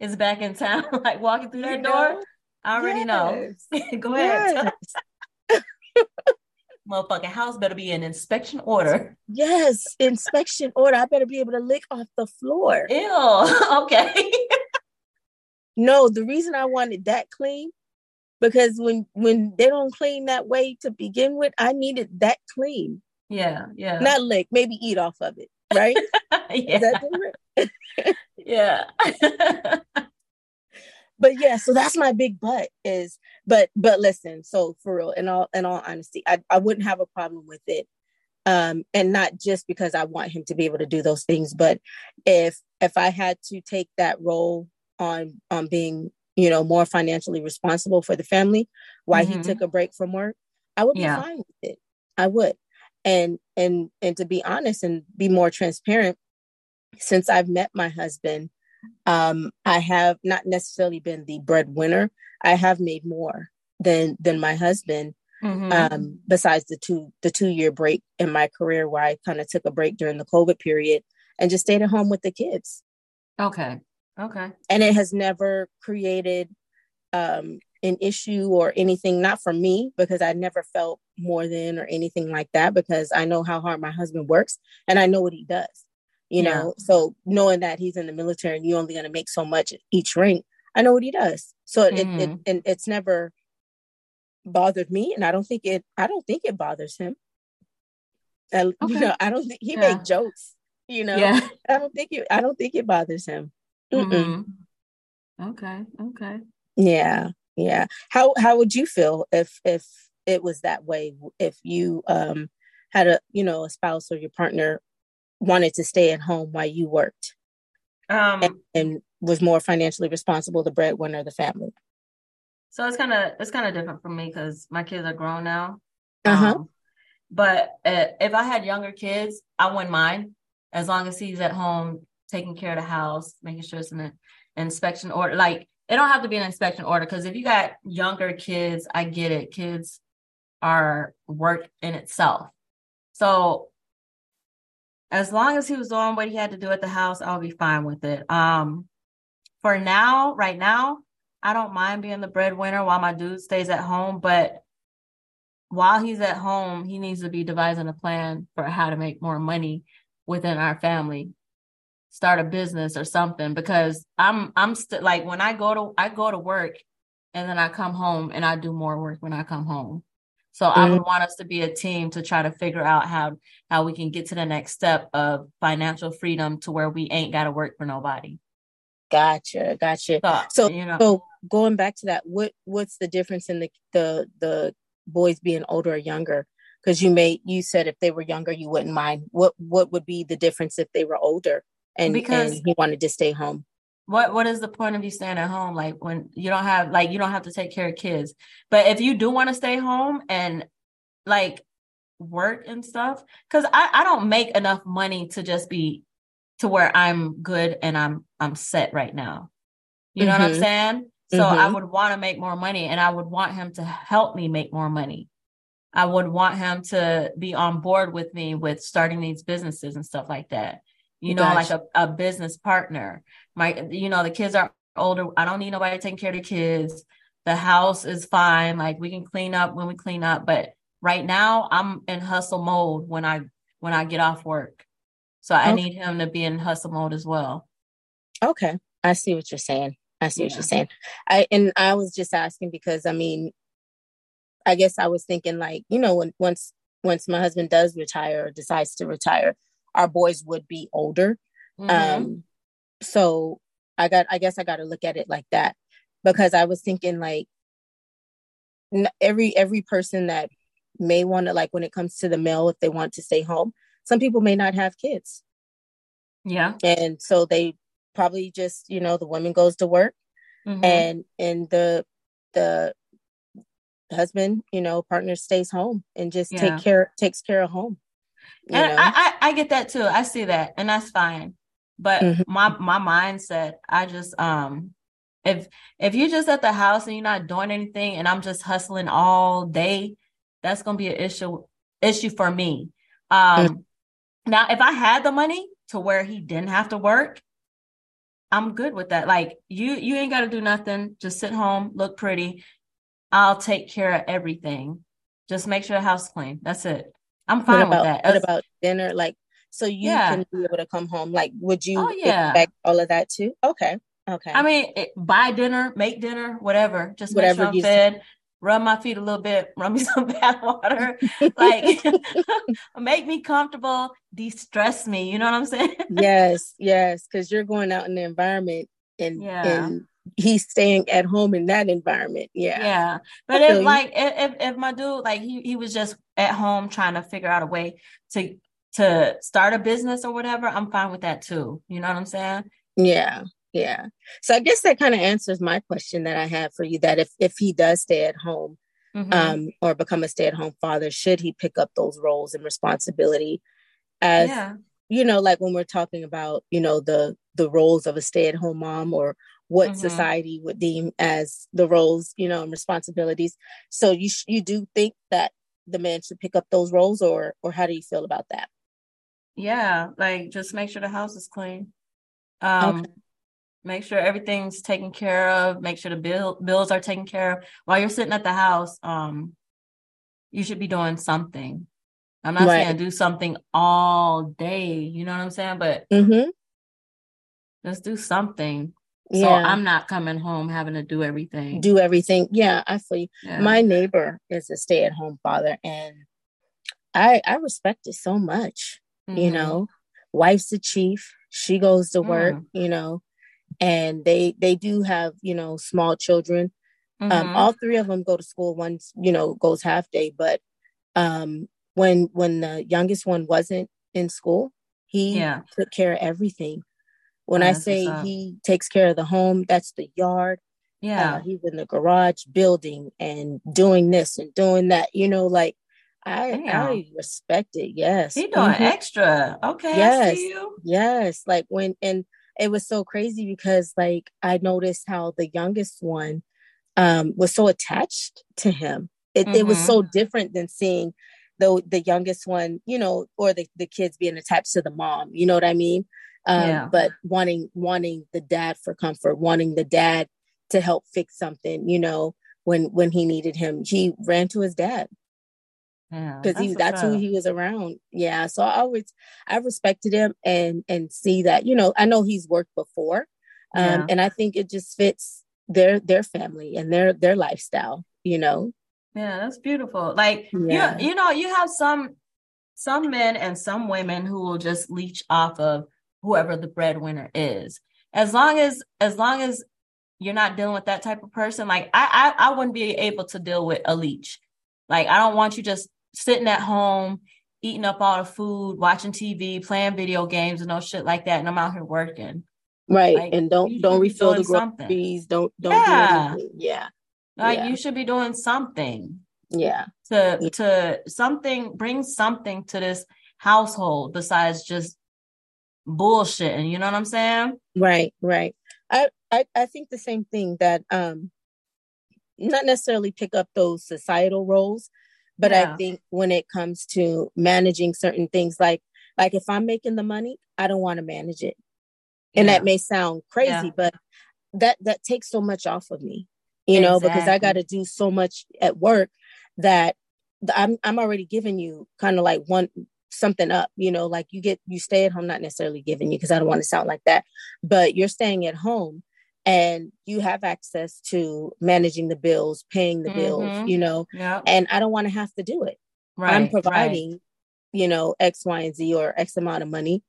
is back in town, like walking through that door. I already yes. know. Go ahead. Motherfucking house better be an inspection order. Yes, inspection order. I better be able to lick off the floor. Ew. Okay. no, the reason I wanted that clean because when when they don't clean that way to begin with, I needed that clean. Yeah, yeah. Not lick, maybe eat off of it, right? yeah. yeah. But yeah, so that's my big but is but but listen, so for real, in all in all honesty, I, I wouldn't have a problem with it. Um, and not just because I want him to be able to do those things, but if if I had to take that role on on being, you know, more financially responsible for the family while mm-hmm. he took a break from work, I would be yeah. fine with it. I would. And and and to be honest and be more transparent, since I've met my husband, um, I have not necessarily been the breadwinner. I have made more than than my husband. Mm-hmm. Um, besides the two the two year break in my career where I kind of took a break during the COVID period and just stayed at home with the kids. Okay. Okay. And it has never created um, an issue or anything, not for me, because I never felt more than or anything like that, because I know how hard my husband works and I know what he does you yeah. know so knowing that he's in the military and you're only going to make so much each rank i know what he does so mm. it, it, mm-hmm. and it's never bothered me and i don't think it i don't think it bothers him I, okay. you know i don't think he yeah. make jokes you know yeah. i don't think it i don't think it bothers him mm okay okay yeah yeah how how would you feel if if it was that way if you um had a you know a spouse or your partner wanted to stay at home while you worked um, and, and was more financially responsible, the breadwinner of the family. So it's kind of it's kind of different for me because my kids are grown now. Uh-huh. Um, but uh, if I had younger kids, I wouldn't mind as long as he's at home taking care of the house, making sure it's an inspection order. Like it don't have to be an inspection order because if you got younger kids, I get it. Kids are work in itself. So as long as he was doing what he had to do at the house, I'll be fine with it. Um, for now, right now, I don't mind being the breadwinner while my dude stays at home, but while he's at home, he needs to be devising a plan for how to make more money within our family. Start a business or something because I'm I'm still like when I go to I go to work and then I come home and I do more work when I come home. So mm-hmm. I would want us to be a team to try to figure out how how we can get to the next step of financial freedom to where we ain't got to work for nobody. Gotcha, gotcha. So, so, you know, so going back to that, what what's the difference in the the the boys being older or younger? Because you may you said if they were younger you wouldn't mind. What what would be the difference if they were older and because and he wanted to stay home? What what is the point of you staying at home like when you don't have like you don't have to take care of kids but if you do want to stay home and like work and stuff because I, I don't make enough money to just be to where i'm good and i'm i'm set right now you know mm-hmm. what i'm mm-hmm. saying so mm-hmm. i would want to make more money and i would want him to help me make more money i would want him to be on board with me with starting these businesses and stuff like that you know, gotcha. like a, a business partner. My, you know, the kids are older. I don't need nobody taking care of the kids. The house is fine. Like we can clean up when we clean up. But right now I'm in hustle mode when I when I get off work. So I okay. need him to be in hustle mode as well. Okay. I see what you're saying. I see yeah. what you're saying. I and I was just asking because I mean, I guess I was thinking like, you know, when once once my husband does retire or decides to retire, our boys would be older. Mm-hmm. Um, so I got, I guess I got to look at it like that because I was thinking like every every person that may want to like when it comes to the male if they want to stay home some people may not have kids yeah and so they probably just you know the woman goes to work mm-hmm. and and the the husband, you know, partner stays home and just yeah. take care takes care of home. And I, I, I get that too. I see that, and that's fine. But mm-hmm. my my mindset, I just um if if you're just at the house and you're not doing anything and I'm just hustling all day, that's gonna be an issue issue for me. Um mm-hmm. now if I had the money to where he didn't have to work, I'm good with that. Like you you ain't gotta do nothing. Just sit home, look pretty. I'll take care of everything. Just make sure the house clean. That's it. I'm fine about, with that. What about dinner? Like so you yeah. can be able to come home. Like would you oh, yeah. expect all of that too? Okay. Okay. I mean, it, buy dinner, make dinner, whatever. Just whatever make sure I'm fed. Rub my feet a little bit, rub me some bath water, like make me comfortable, de-stress me. You know what I'm saying? yes, yes, because you're going out in the environment and yeah. and he's staying at home in that environment. Yeah. Yeah. But if like if if my dude like he he was just at home trying to figure out a way to to start a business or whatever, I'm fine with that too. You know what I'm saying? Yeah. Yeah. So I guess that kind of answers my question that I have for you that if if he does stay at home mm-hmm. um or become a stay-at-home father, should he pick up those roles and responsibility as yeah. you know, like when we're talking about, you know, the the roles of a stay-at-home mom or what mm-hmm. society would deem as the roles, you know, and responsibilities. So you sh- you do think that the man should pick up those roles or or how do you feel about that? Yeah, like just make sure the house is clean. Um okay make sure everything's taken care of make sure the bill bills are taken care of while you're sitting at the house um you should be doing something i'm not right. saying do something all day you know what i'm saying but mm-hmm. just do something yeah. so i'm not coming home having to do everything do everything yeah i feel yeah. my neighbor is a stay-at-home father and i i respect it so much mm-hmm. you know wife's the chief she goes to work mm. you know and they they do have you know small children um, mm-hmm. um all three of them go to school one you know goes half day but um when when the youngest one wasn't in school he yeah. took care of everything when i say he takes care of the home that's the yard yeah uh, he's in the garage building and doing this and doing that you know like I, I respect it. Yes. He doing mm-hmm. extra. Okay. Yes. Yes. Like when and it was so crazy because like I noticed how the youngest one um, was so attached to him. It, mm-hmm. it was so mm-hmm. different than seeing the the youngest one, you know, or the, the kids being attached to the mom. You know what I mean? Um, yeah. But wanting wanting the dad for comfort, wanting the dad to help fix something. You know, when when he needed him, he ran to his dad because he that's who he was around. Yeah so i always i respected him and and see that you know i know he's worked before um yeah. and i think it just fits their their family and their their lifestyle you know? Yeah that's beautiful. Like yeah. you you know you have some some men and some women who will just leech off of whoever the breadwinner is. As long as as long as you're not dealing with that type of person like i i, I wouldn't be able to deal with a leech. Like I don't want you just sitting at home, eating up all the food, watching TV, playing video games, and no shit like that. And I'm out here working. Right. Like, and don't don't refill the groceries. Don't don't yeah. do Yeah. Like yeah. you should be doing something. Yeah. To yeah. to something bring something to this household besides just bullshit. And you know what I'm saying? Right, right. I, I I think the same thing that um not necessarily pick up those societal roles, but yeah. I think when it comes to managing certain things, like like if I'm making the money, I don't want to manage it. And yeah. that may sound crazy, yeah. but that that takes so much off of me, you know, because I got to do so much at work that I'm I'm already giving you kind of like one something up, you know, like you get you stay at home, not necessarily giving you because I don't want to sound like that, but you're staying at home and you have access to managing the bills, paying the mm-hmm. bills, you know, yep. and I don't want to have to do it. Right, I'm providing, right. you know, X, Y, and Z or X amount of money.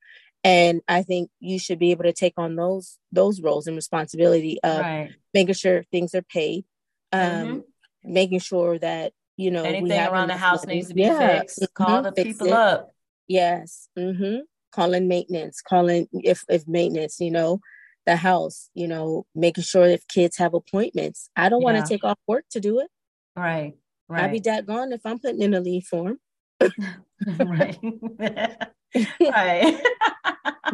And I think you should be able to take on those those roles and responsibility of right. making sure things are paid, um, mm-hmm. making sure that you know anything around the house money. needs to be yeah. fixed. Mm-hmm. Call the Fix people it. up. Yes. Mm-hmm. Calling maintenance, calling if if maintenance, you know, the house, you know, making sure if kids have appointments. I don't yeah. want to take off work to do it. Right. Right. I'd be gone if I'm putting in a leave form. right. right.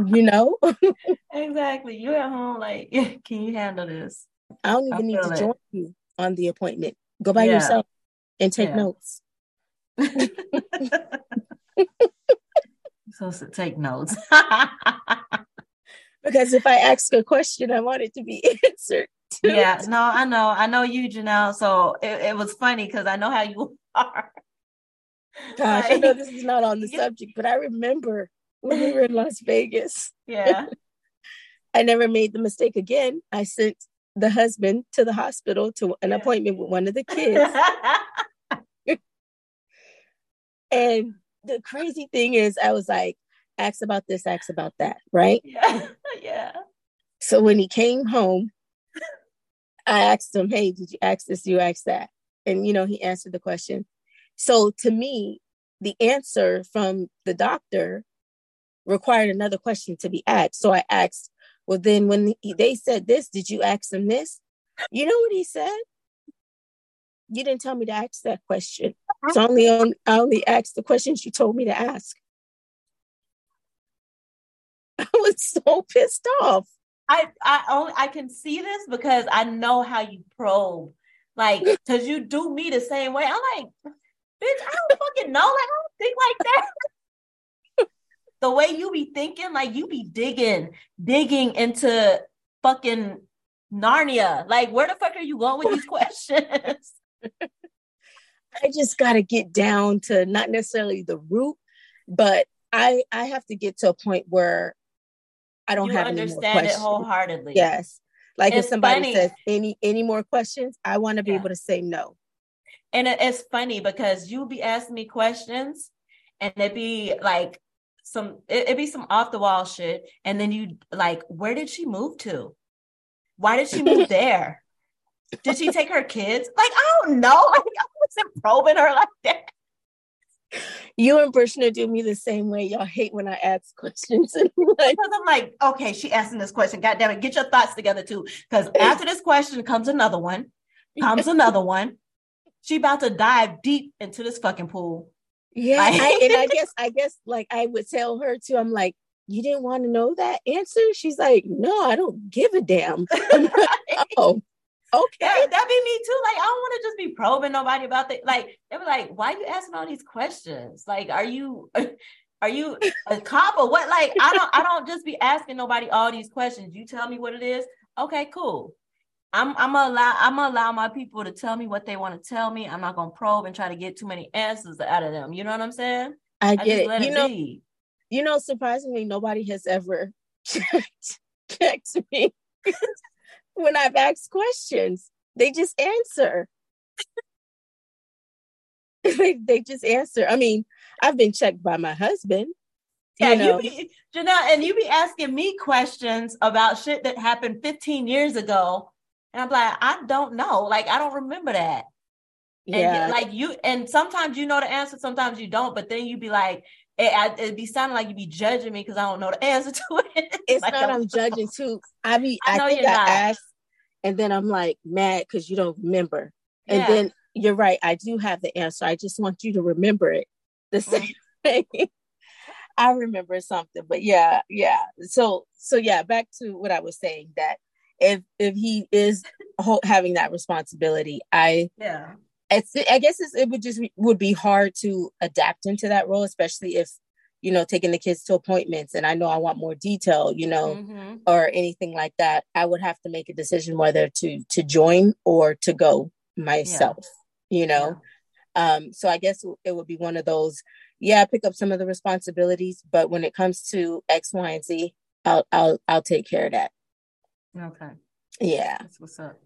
you know? exactly. You at home, like, can you handle this? I don't even I need to it. join you on the appointment. Go by yeah. yourself and take yeah. notes. supposed to take notes. Because if I ask a question, I want it to be answered. Too. Yeah, no, I know. I know you, Janelle. So it, it was funny because I know how you are. Gosh, like, I know this is not on the subject, but I remember when we were in Las Vegas. Yeah. I never made the mistake again. I sent the husband to the hospital to an appointment with one of the kids. and the crazy thing is, I was like, ask about this, ask about that, right? Yeah. yeah. So when he came home, I asked him, Hey, did you ask this? You asked that? And, you know, he answered the question. So to me, the answer from the doctor required another question to be asked. So I asked, Well, then when he, they said this, did you ask him this? You know what he said? You didn't tell me to ask that question. So I only, on, I only asked the questions you told me to ask. I was so pissed off. I I only I can see this because I know how you probe, like because you do me the same way. I'm like, bitch, I don't fucking know. Like I don't think like that. the way you be thinking, like you be digging, digging into fucking Narnia. Like where the fuck are you going with these questions? I just got to get down to not necessarily the root, but I I have to get to a point where I don't you have understand it wholeheartedly. Yes. Like it's if somebody funny. says any any more questions, I want to be yeah. able to say no. And it's funny because you'll be asking me questions and it'd be like some it'd be some off the wall shit. And then you like, where did she move to? Why did she move there? Did she take her kids? Like, I don't know. Like, I wasn't probing her like that you and Brishna do me the same way. Y'all hate when I ask questions. like, because I'm like, okay, she asking this question. God damn it, get your thoughts together too. Because after this question comes another one, comes another one. She about to dive deep into this fucking pool. Yeah, like, I, and I guess I guess like I would tell her too. I'm like, you didn't want to know that answer. She's like, no, I don't give a damn. Like, oh, Okay. That, that'd be me too. Like, I don't want to just be probing nobody about that. Like, they were like, why are you asking all these questions? Like, are you are you a cop or what? Like, I don't I don't just be asking nobody all these questions. You tell me what it is. Okay, cool. I'm I'm gonna allow I'm gonna allow my people to tell me what they want to tell me. I'm not gonna probe and try to get too many answers out of them. You know what I'm saying? I get I it. You it know, be. you know, surprisingly, nobody has ever checked, checked me when I've asked questions. They just answer. they, they just answer. I mean, I've been checked by my husband. Yeah, you, know. you be, Janelle, and you be asking me questions about shit that happened 15 years ago. And I'm like, I don't know. Like, I don't remember that. Yeah. And like you, and sometimes you know the answer, sometimes you don't, but then you be like, it, it'd be sounding like you'd be judging me because I don't know the answer to it. It's like, not I'm judging too. I mean, I, I think I not. asked and then I'm like mad because you don't remember. Yeah. And then you're right, I do have the answer. I just want you to remember it the same mm-hmm. way. I remember something, but yeah, yeah. So, so yeah, back to what I was saying that if if he is having that responsibility, I yeah, it's I guess it would just would be hard to adapt into that role, especially if you know, taking the kids to appointments and I know I want more detail, you know, mm-hmm. or anything like that, I would have to make a decision whether to to join or to go myself, yeah. you know. Yeah. Um, so I guess it would be one of those, yeah, I pick up some of the responsibilities, but when it comes to X, Y, and Z, I'll I'll I'll take care of that. Okay. Yeah. That's what's up.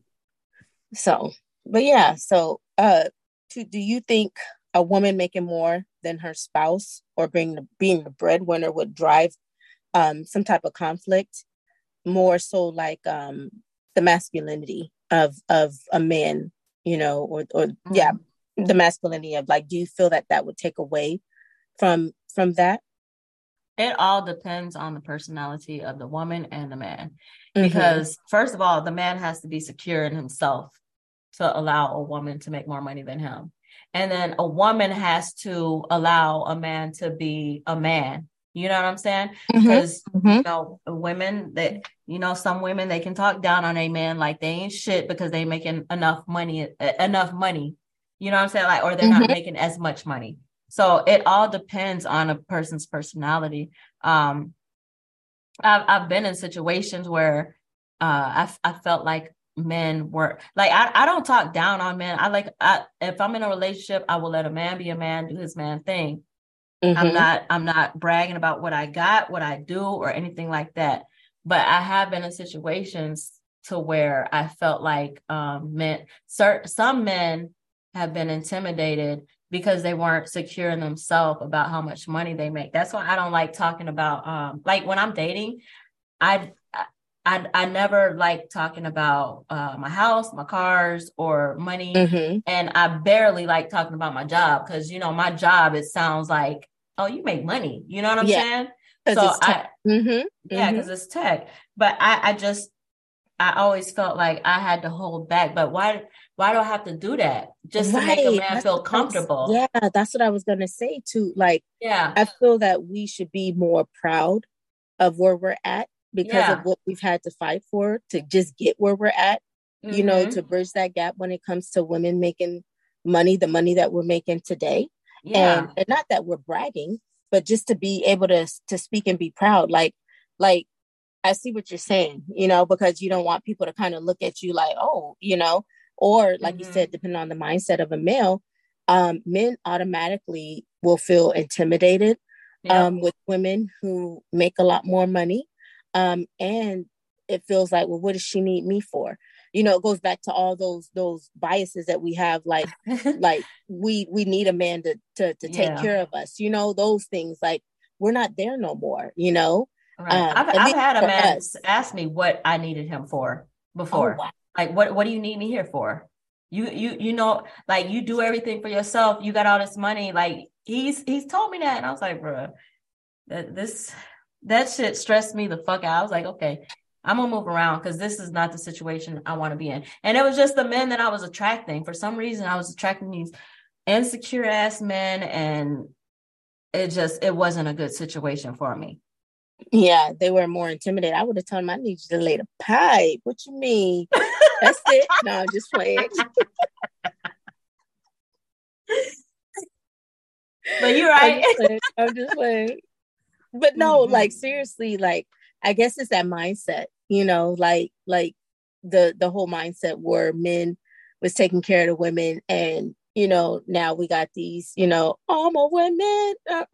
So, but yeah, so uh to, do you think a woman making more than her spouse or being the, being the breadwinner would drive um, some type of conflict more so like um, the masculinity of of a man you know or or mm-hmm. yeah the masculinity of like do you feel that that would take away from from that it all depends on the personality of the woman and the man mm-hmm. because mm-hmm. first of all the man has to be secure in himself to allow a woman to make more money than him and then a woman has to allow a man to be a man. You know what I'm saying? Because mm-hmm. you know, women that you know, some women they can talk down on a man like they ain't shit because they making enough money, enough money. You know what I'm saying? Like, or they're mm-hmm. not making as much money. So it all depends on a person's personality. Um, I've I've been in situations where uh, I I felt like men work. like I, I don't talk down on men. I like I if I'm in a relationship, I will let a man be a man, do his man thing. Mm-hmm. I'm not I'm not bragging about what I got, what I do, or anything like that. But I have been in situations to where I felt like um men certain some men have been intimidated because they weren't secure in themselves about how much money they make. That's why I don't like talking about um like when I'm dating, I I I never like talking about uh, my house, my cars, or money, mm-hmm. and I barely like talking about my job because you know my job it sounds like oh you make money, you know what I'm yeah. saying? So I mm-hmm. yeah because mm-hmm. it's tech, but I I just I always felt like I had to hold back, but why why do I have to do that just right. to make a man that's, feel comfortable? Yeah, that's what I was gonna say too. Like yeah, I feel that we should be more proud of where we're at because yeah. of what we've had to fight for to just get where we're at, mm-hmm. you know, mm-hmm. to bridge that gap when it comes to women making money, the money that we're making today. Yeah. And, and not that we're bragging, but just to be able to to speak and be proud. Like, like I see what you're saying, you know, because you don't want people to kind of look at you like, oh, you know, or like mm-hmm. you said, depending on the mindset of a male, um, men automatically will feel intimidated yep. um, with women who make a lot more money um, and it feels like well what does she need me for you know it goes back to all those those biases that we have like like we we need a man to to, to take yeah. care of us you know those things like we're not there no more you know right. um, I've, I've had a man us. ask me what i needed him for before oh, wow. like what what do you need me here for you you you know like you do everything for yourself you got all this money like he's he's told me that and i was like bro that this that shit stressed me the fuck out. I was like, okay, I'm gonna move around because this is not the situation I want to be in. And it was just the men that I was attracting. For some reason, I was attracting these insecure ass men, and it just it wasn't a good situation for me. Yeah, they were more intimidated. I would have told them I need you to lay the pipe. What you mean? That's it. No, I'm just playing. but you're right. I'm just playing. I'm just playing but no, mm-hmm. like seriously, like I guess it's that mindset, you know, like like the the whole mindset where men was taking care of the women and you know now we got these you know oh, I'm a woman uh,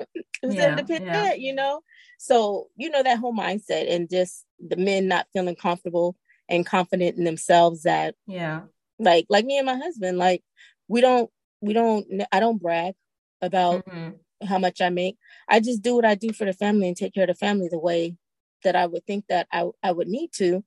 yeah, independent yeah. you know so you know that whole mindset and just the men not feeling comfortable and confident in themselves that yeah like like me and my husband like we don't we don't I don't brag about mm-hmm how much I make. I just do what I do for the family and take care of the family the way that I would think that I, I would need to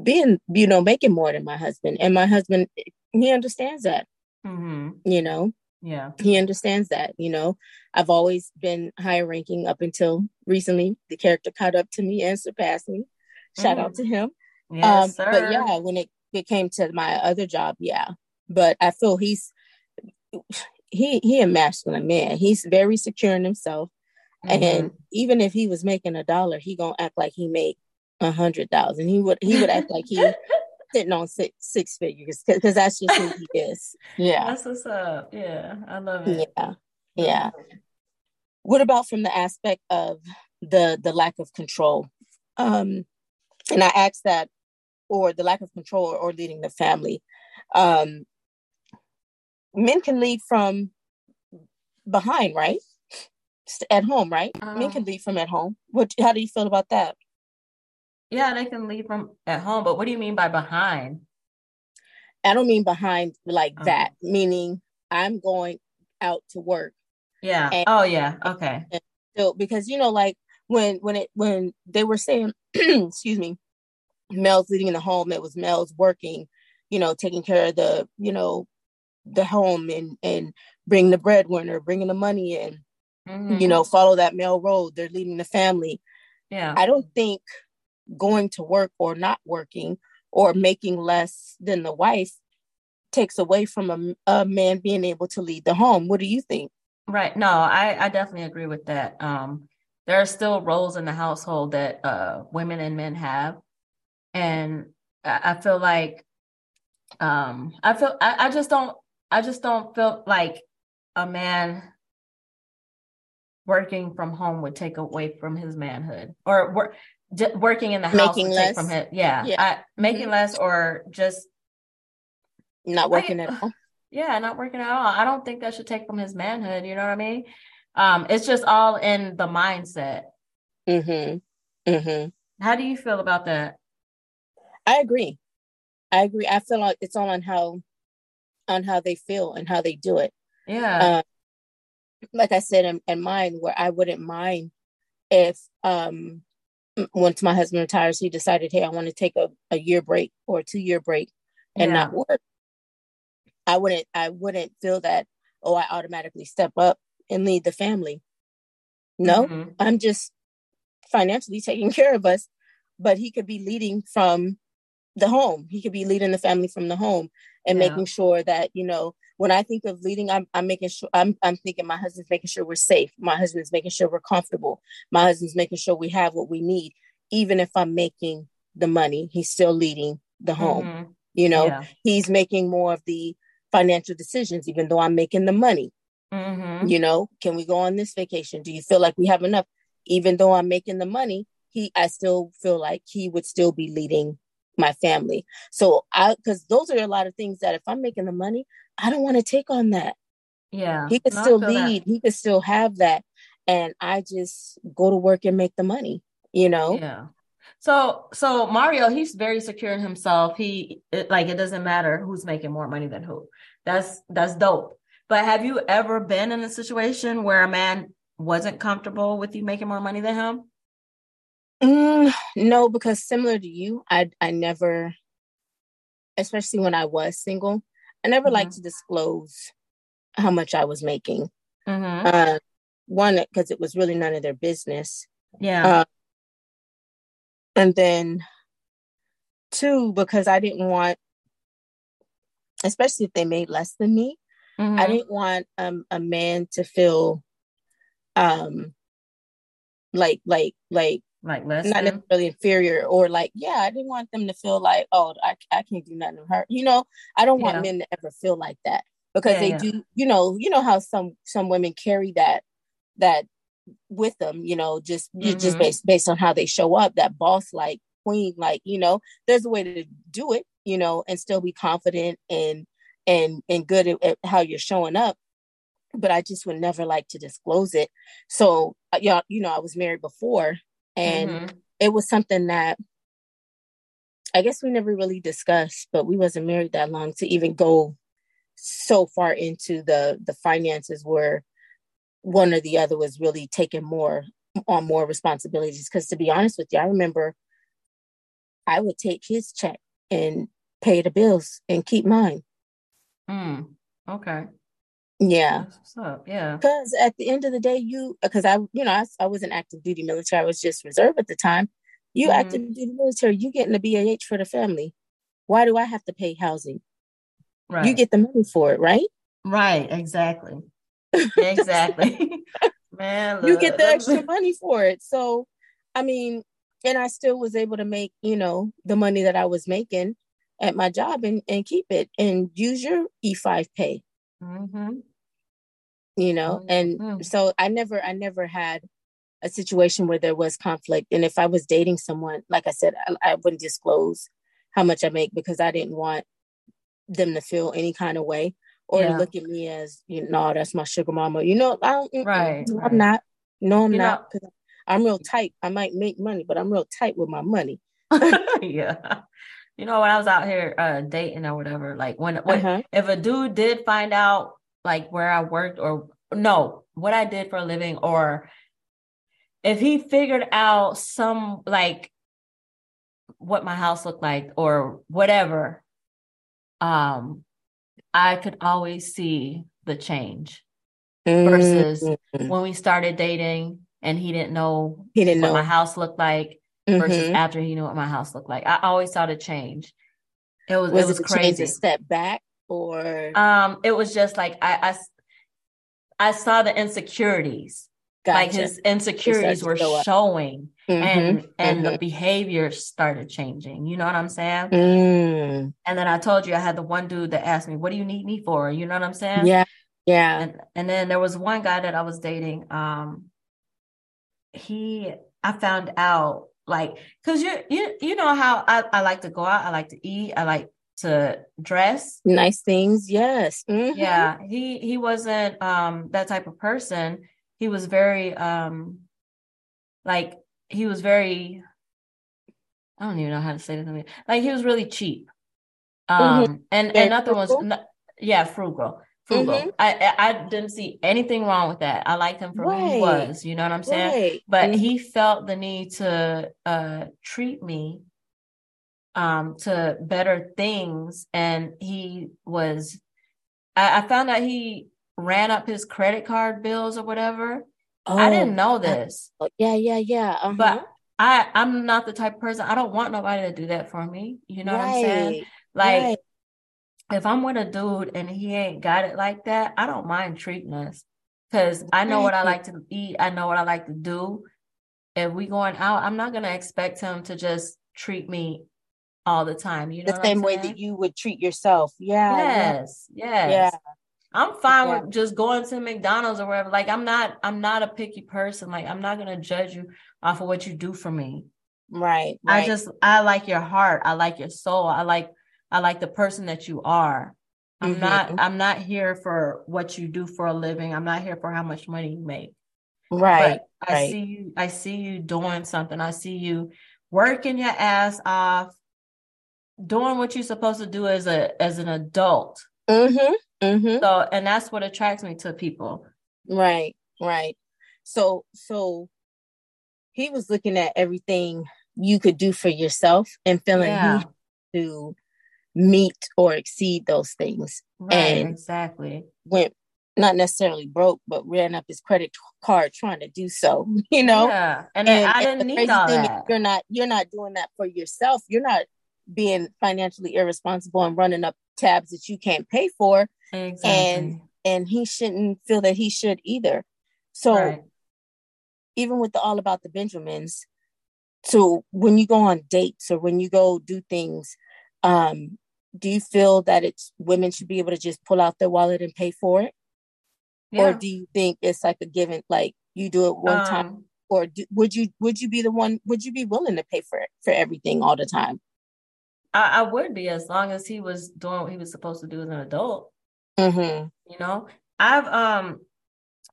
being, you know, making more than my husband. And my husband, he understands that, mm-hmm. you know, yeah, he understands that, you know, I've always been higher ranking up until recently. The character caught up to me and surpassed me. Shout mm. out to him. Yes, um, sir. But yeah, when it, it came to my other job, yeah. But I feel he's he he a masculine man. He's very secure in himself. Mm-hmm. And even if he was making a dollar, he gonna act like he make a hundred thousand. He would he would act like he sitting on six six figures because that's just who he is. Yeah, that's what's up. Yeah, I love it. Yeah, yeah. What about from the aspect of the the lack of control? Um, and I asked that, or the lack of control, or, or leading the family. Um, men can lead from behind, right? At home, right? Um, men can lead from at home. What? How do you feel about that? Yeah, they can lead from at home, but what do you mean by behind? I don't mean behind like oh. that, meaning I'm going out to work. Yeah. And, oh yeah. Okay. So because you know, like when when it when they were saying, excuse me, males leading in the home, it was males working, you know, taking care of the, you know, the home and and bring the breadwinner, bringing the money in. Mm-hmm. You know, follow that male road. They're leading the family. Yeah. I don't think going to work or not working or making less than the wife takes away from a, a man being able to lead the home. What do you think? Right. No, I, I definitely agree with that. Um, there are still roles in the household that uh, women and men have. And I, I feel like um, I feel I, I just don't I just don't feel like a man working from home would take away from his manhood or work working in the house making less. from him yeah, yeah. I, making mm-hmm. less or just not working I, at all? yeah not working at all. I don't think that should take from his manhood you know what i mean? Um it's just all in the mindset. Mm-hmm. Mm-hmm. How do you feel about that? I agree. I agree. I feel like it's all on how on how they feel and how they do it yeah uh, like I said in, in mine, where I wouldn't mind if um once my husband retires, he decided, hey, I want to take a, a year break or a two year break and yeah. not work. I wouldn't I wouldn't feel that, oh, I automatically step up and lead the family. No, mm-hmm. I'm just financially taking care of us, but he could be leading from the home. He could be leading the family from the home and yeah. making sure that, you know, when I think of leading, I'm, I'm making sure I'm, I'm thinking my husband's making sure we're safe. My husband's making sure we're comfortable. My husband's making sure we have what we need. Even if I'm making the money, he's still leading the home. Mm-hmm. You know, yeah. he's making more of the financial decisions, even though I'm making the money. Mm-hmm. You know, can we go on this vacation? Do you feel like we have enough? Even though I'm making the money, he I still feel like he would still be leading my family. So I because those are a lot of things that if I'm making the money, I don't want to take on that. Yeah. He could still lead, that. he could still have that. And I just go to work and make the money, you know? Yeah. So so Mario, he's very secure in himself. He it, like it doesn't matter who's making more money than who. That's that's dope. But have you ever been in a situation where a man wasn't comfortable with you making more money than him? Mm, no, because similar to you, I I never, especially when I was single, I never mm-hmm. liked to disclose how much I was making. Mm-hmm. Uh, one, because it was really none of their business. Yeah. Uh, and then two, because I didn't want, especially if they made less than me, mm-hmm. I didn't want um, a man to feel um like like like like less not than? necessarily inferior or like yeah i didn't want them to feel like oh i, I can't do nothing to her you know i don't want yeah. men to ever feel like that because yeah, they yeah. do you know you know how some some women carry that that with them you know just mm-hmm. just based based on how they show up that boss like queen like you know there's a way to do it you know and still be confident and and and good at, at how you're showing up but i just would never like to disclose it so uh, yeah you know i was married before and mm-hmm. it was something that I guess we never really discussed, but we wasn't married that long to even go so far into the the finances where one or the other was really taking more on more responsibilities. Because to be honest with you, I remember I would take his check and pay the bills and keep mine. Mm, okay. Yeah. what's up. Yeah. Because at the end of the day, you, because I, you know, I, I was an active duty military. I was just reserve at the time. You mm-hmm. active duty military, you getting the BAH for the family. Why do I have to pay housing? Right. You get the money for it, right? Right. Exactly. exactly. Man, look, you get the extra money for it. So, I mean, and I still was able to make, you know, the money that I was making at my job and, and keep it and use your E5 pay. Mm-hmm. You know and mm-hmm. so i never i never had a situation where there was conflict. And if i was dating someone like i said i, I wouldn't disclose how much i make because i didn't want them to feel any kind of way or yeah. to look at me as you know that's my sugar mama. You know i don't right, i'm right. not. No i'm you not because i'm real tight. I might make money but i'm real tight with my money. Yeah you know when i was out here uh dating or whatever like when, when uh-huh. if a dude did find out like where I worked or no, what I did for a living, or if he figured out some like what my house looked like or whatever, um, I could always see the change versus mm-hmm. when we started dating and he didn't know he didn't what know my house looked like mm-hmm. versus after he knew what my house looked like. I always saw the change. It was, was it was crazy. A step back or um it was just like I I, I saw the insecurities. Gotcha. Like his insecurities were showing mm-hmm. and and mm-hmm. the behavior started changing. You know what I'm saying? Mm. And then I told you I had the one dude that asked me, "What do you need me for?" You know what I'm saying? Yeah. Yeah. And and then there was one guy that I was dating um he I found out like because you you you know how I, I like to go out, I like to eat, I like to dress nice things. Yes, mm-hmm. yeah. He he wasn't um that type of person. He was very um like he was very I don't even know how to say this. Like he was really cheap. Mm-hmm. Um mm-hmm. and and nothing was yeah frugal frugal. Mm-hmm. I I didn't see anything wrong with that. I liked him for right. who he was. You know what I'm saying? Right. But mm-hmm. he felt the need to uh, treat me um, to better things, and he was. I, I, found out he ran up his credit card bills or whatever. Oh, I didn't know this. Oh, yeah, yeah, yeah. Uh-huh. But I I'm not the type of person. I don't want nobody to do that for me. You know right. what I'm saying? Like if I'm with a dude and he ain't got it like that, I don't mind treating us because I know what I like to eat. I know what I like to do. If we going out, I'm not gonna expect him to just treat me all the time. You know, the same way that you would treat yourself. Yeah. Yes. Yeah. Yes. Yeah. I'm fine yeah. with just going to McDonald's or wherever. Like I'm not, I'm not a picky person. Like I'm not gonna judge you off of what you do for me. Right. right. I just, I like your heart. I like your soul. I like I like the person that you are. I'm mm-hmm. not I'm not here for what you do for a living. I'm not here for how much money you make. Right. But I right. see you I see you doing something. I see you working your ass off, doing what you're supposed to do as a as an adult. Mm-hmm. Mm-hmm. So and that's what attracts me to people. Right, right. So so he was looking at everything you could do for yourself and feeling yeah. he to meet or exceed those things. Right, and exactly. Went not necessarily broke, but ran up his credit card trying to do so. You know. Yeah, and, and I didn't need all that. You're not. You're not doing that for yourself. You're not being financially irresponsible and running up tabs that you can't pay for. Exactly. And and he shouldn't feel that he should either. So right. even with the all about the Benjamins, so when you go on dates or when you go do things, um, do you feel that it's women should be able to just pull out their wallet and pay for it yeah. or do you think it's like a given like you do it one um, time or do, would you would you be the one would you be willing to pay for it for everything all the time I, I would be as long as he was doing what he was supposed to do as an adult mm-hmm. you know i've um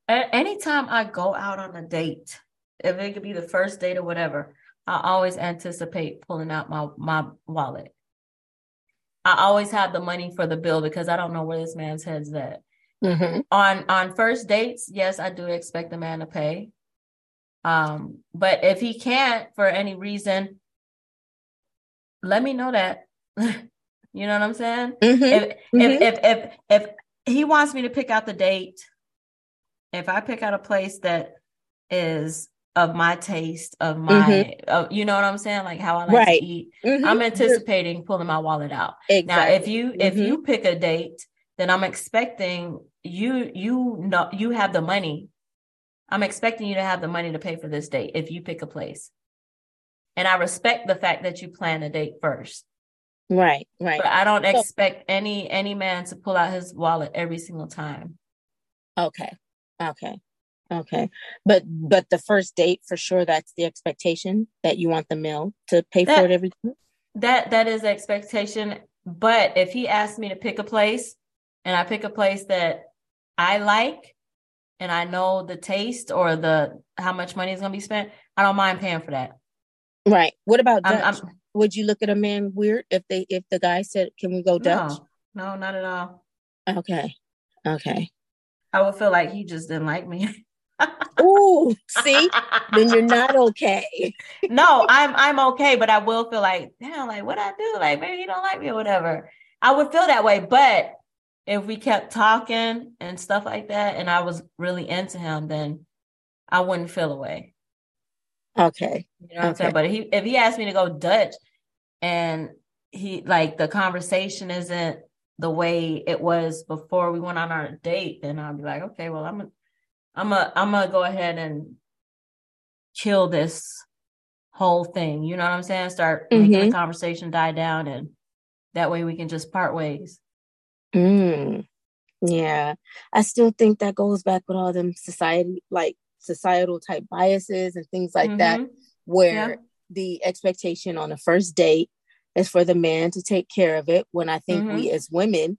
a- anytime i go out on a date if it could be the first date or whatever i always anticipate pulling out my my wallet I always have the money for the bill because I don't know where this man's head's at. Mm-hmm. On on first dates, yes, I do expect the man to pay. Um, but if he can't for any reason, let me know that. you know what I'm saying? Mm-hmm. If, mm-hmm. if if if if he wants me to pick out the date, if I pick out a place that is of my taste, of my, mm-hmm. you know what I'm saying? Like how I like right. to eat. Mm-hmm. I'm anticipating pulling my wallet out. Exactly. Now, if you if mm-hmm. you pick a date, then I'm expecting you you know you have the money. I'm expecting you to have the money to pay for this date if you pick a place. And I respect the fact that you plan a date first. Right, right. But I don't expect any any man to pull out his wallet every single time. Okay. Okay. Okay. But but the first date for sure that's the expectation that you want the male to pay that, for it every time. That that is expectation. But if he asks me to pick a place and I pick a place that I like and I know the taste or the how much money is gonna be spent, I don't mind paying for that. Right. What about Dutch? I'm, I'm, Would you look at a man weird if they if the guy said, "Can we go Dutch"? No, no, not at all. Okay. Okay. I would feel like he just didn't like me. Ooh, see, then you're not okay. no, I'm I'm okay, but I will feel like, damn, like what I do, like maybe he don't like me or whatever. I would feel that way, but if we kept talking and stuff like that, and I was really into him, then I wouldn't feel away. Okay. You know what okay. I'm saying? But if he if he asked me to go Dutch and he like the conversation isn't the way it was before we went on our date, then I'll be like, okay, well, I'm gonna, I'm gonna, I'm gonna go ahead and kill this whole thing. You know what I'm saying? Start mm-hmm. making the conversation die down, and that way we can just part ways. Mm. Yeah, I still think that goes back with all them society, like societal type biases and things like mm-hmm. that, where yeah. the expectation on a first date is for the man to take care of it. When I think mm-hmm. we as women,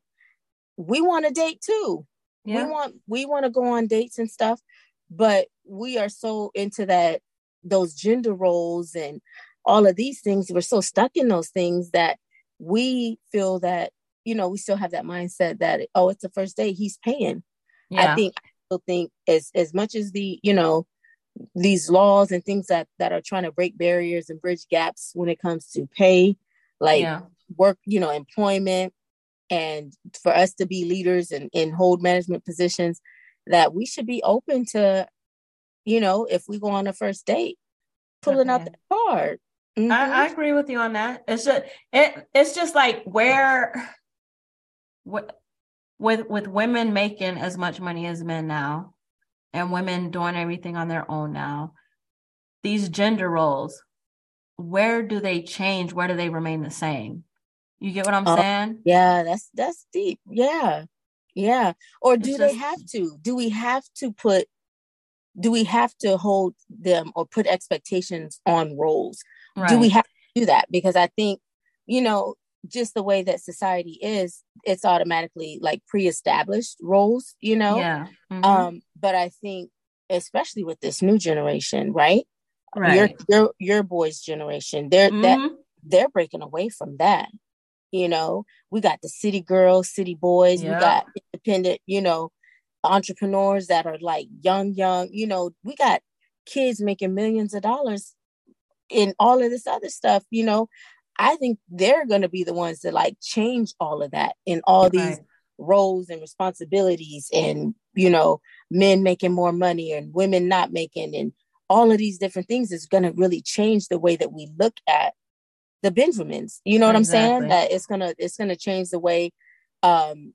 we want a date too. Yeah. We want we want to go on dates and stuff, but we are so into that those gender roles and all of these things. We're so stuck in those things that we feel that you know we still have that mindset that oh it's the first day he's paying. Yeah. I think I still think as as much as the you know these laws and things that that are trying to break barriers and bridge gaps when it comes to pay like yeah. work, you know, employment, and for us to be leaders and, and hold management positions, that we should be open to, you know, if we go on a first date, pulling okay. out the card. Mm-hmm. I, I, agree with you on that. It's just it, it's just like where what with with women making as much money as men now and women doing everything on their own now these gender roles where do they change? Where do they remain the same? You get what I'm uh, saying? Yeah, that's that's deep. Yeah. Yeah. Or do just, they have to? Do we have to put do we have to hold them or put expectations on roles? Right. Do we have to do that? Because I think, you know, just the way that society is, it's automatically like pre-established roles, you know? Yeah. Mm-hmm. Um, but I think especially with this new generation, right? right. your your your boys generation they're mm-hmm. that they're breaking away from that you know we got the city girls city boys yeah. we got independent you know entrepreneurs that are like young young you know we got kids making millions of dollars in all of this other stuff you know i think they're going to be the ones that like change all of that in all right. these roles and responsibilities and you know men making more money and women not making and all of these different things is going to really change the way that we look at the Benjamins. You know what exactly. I'm saying? That it's gonna it's gonna change the way um,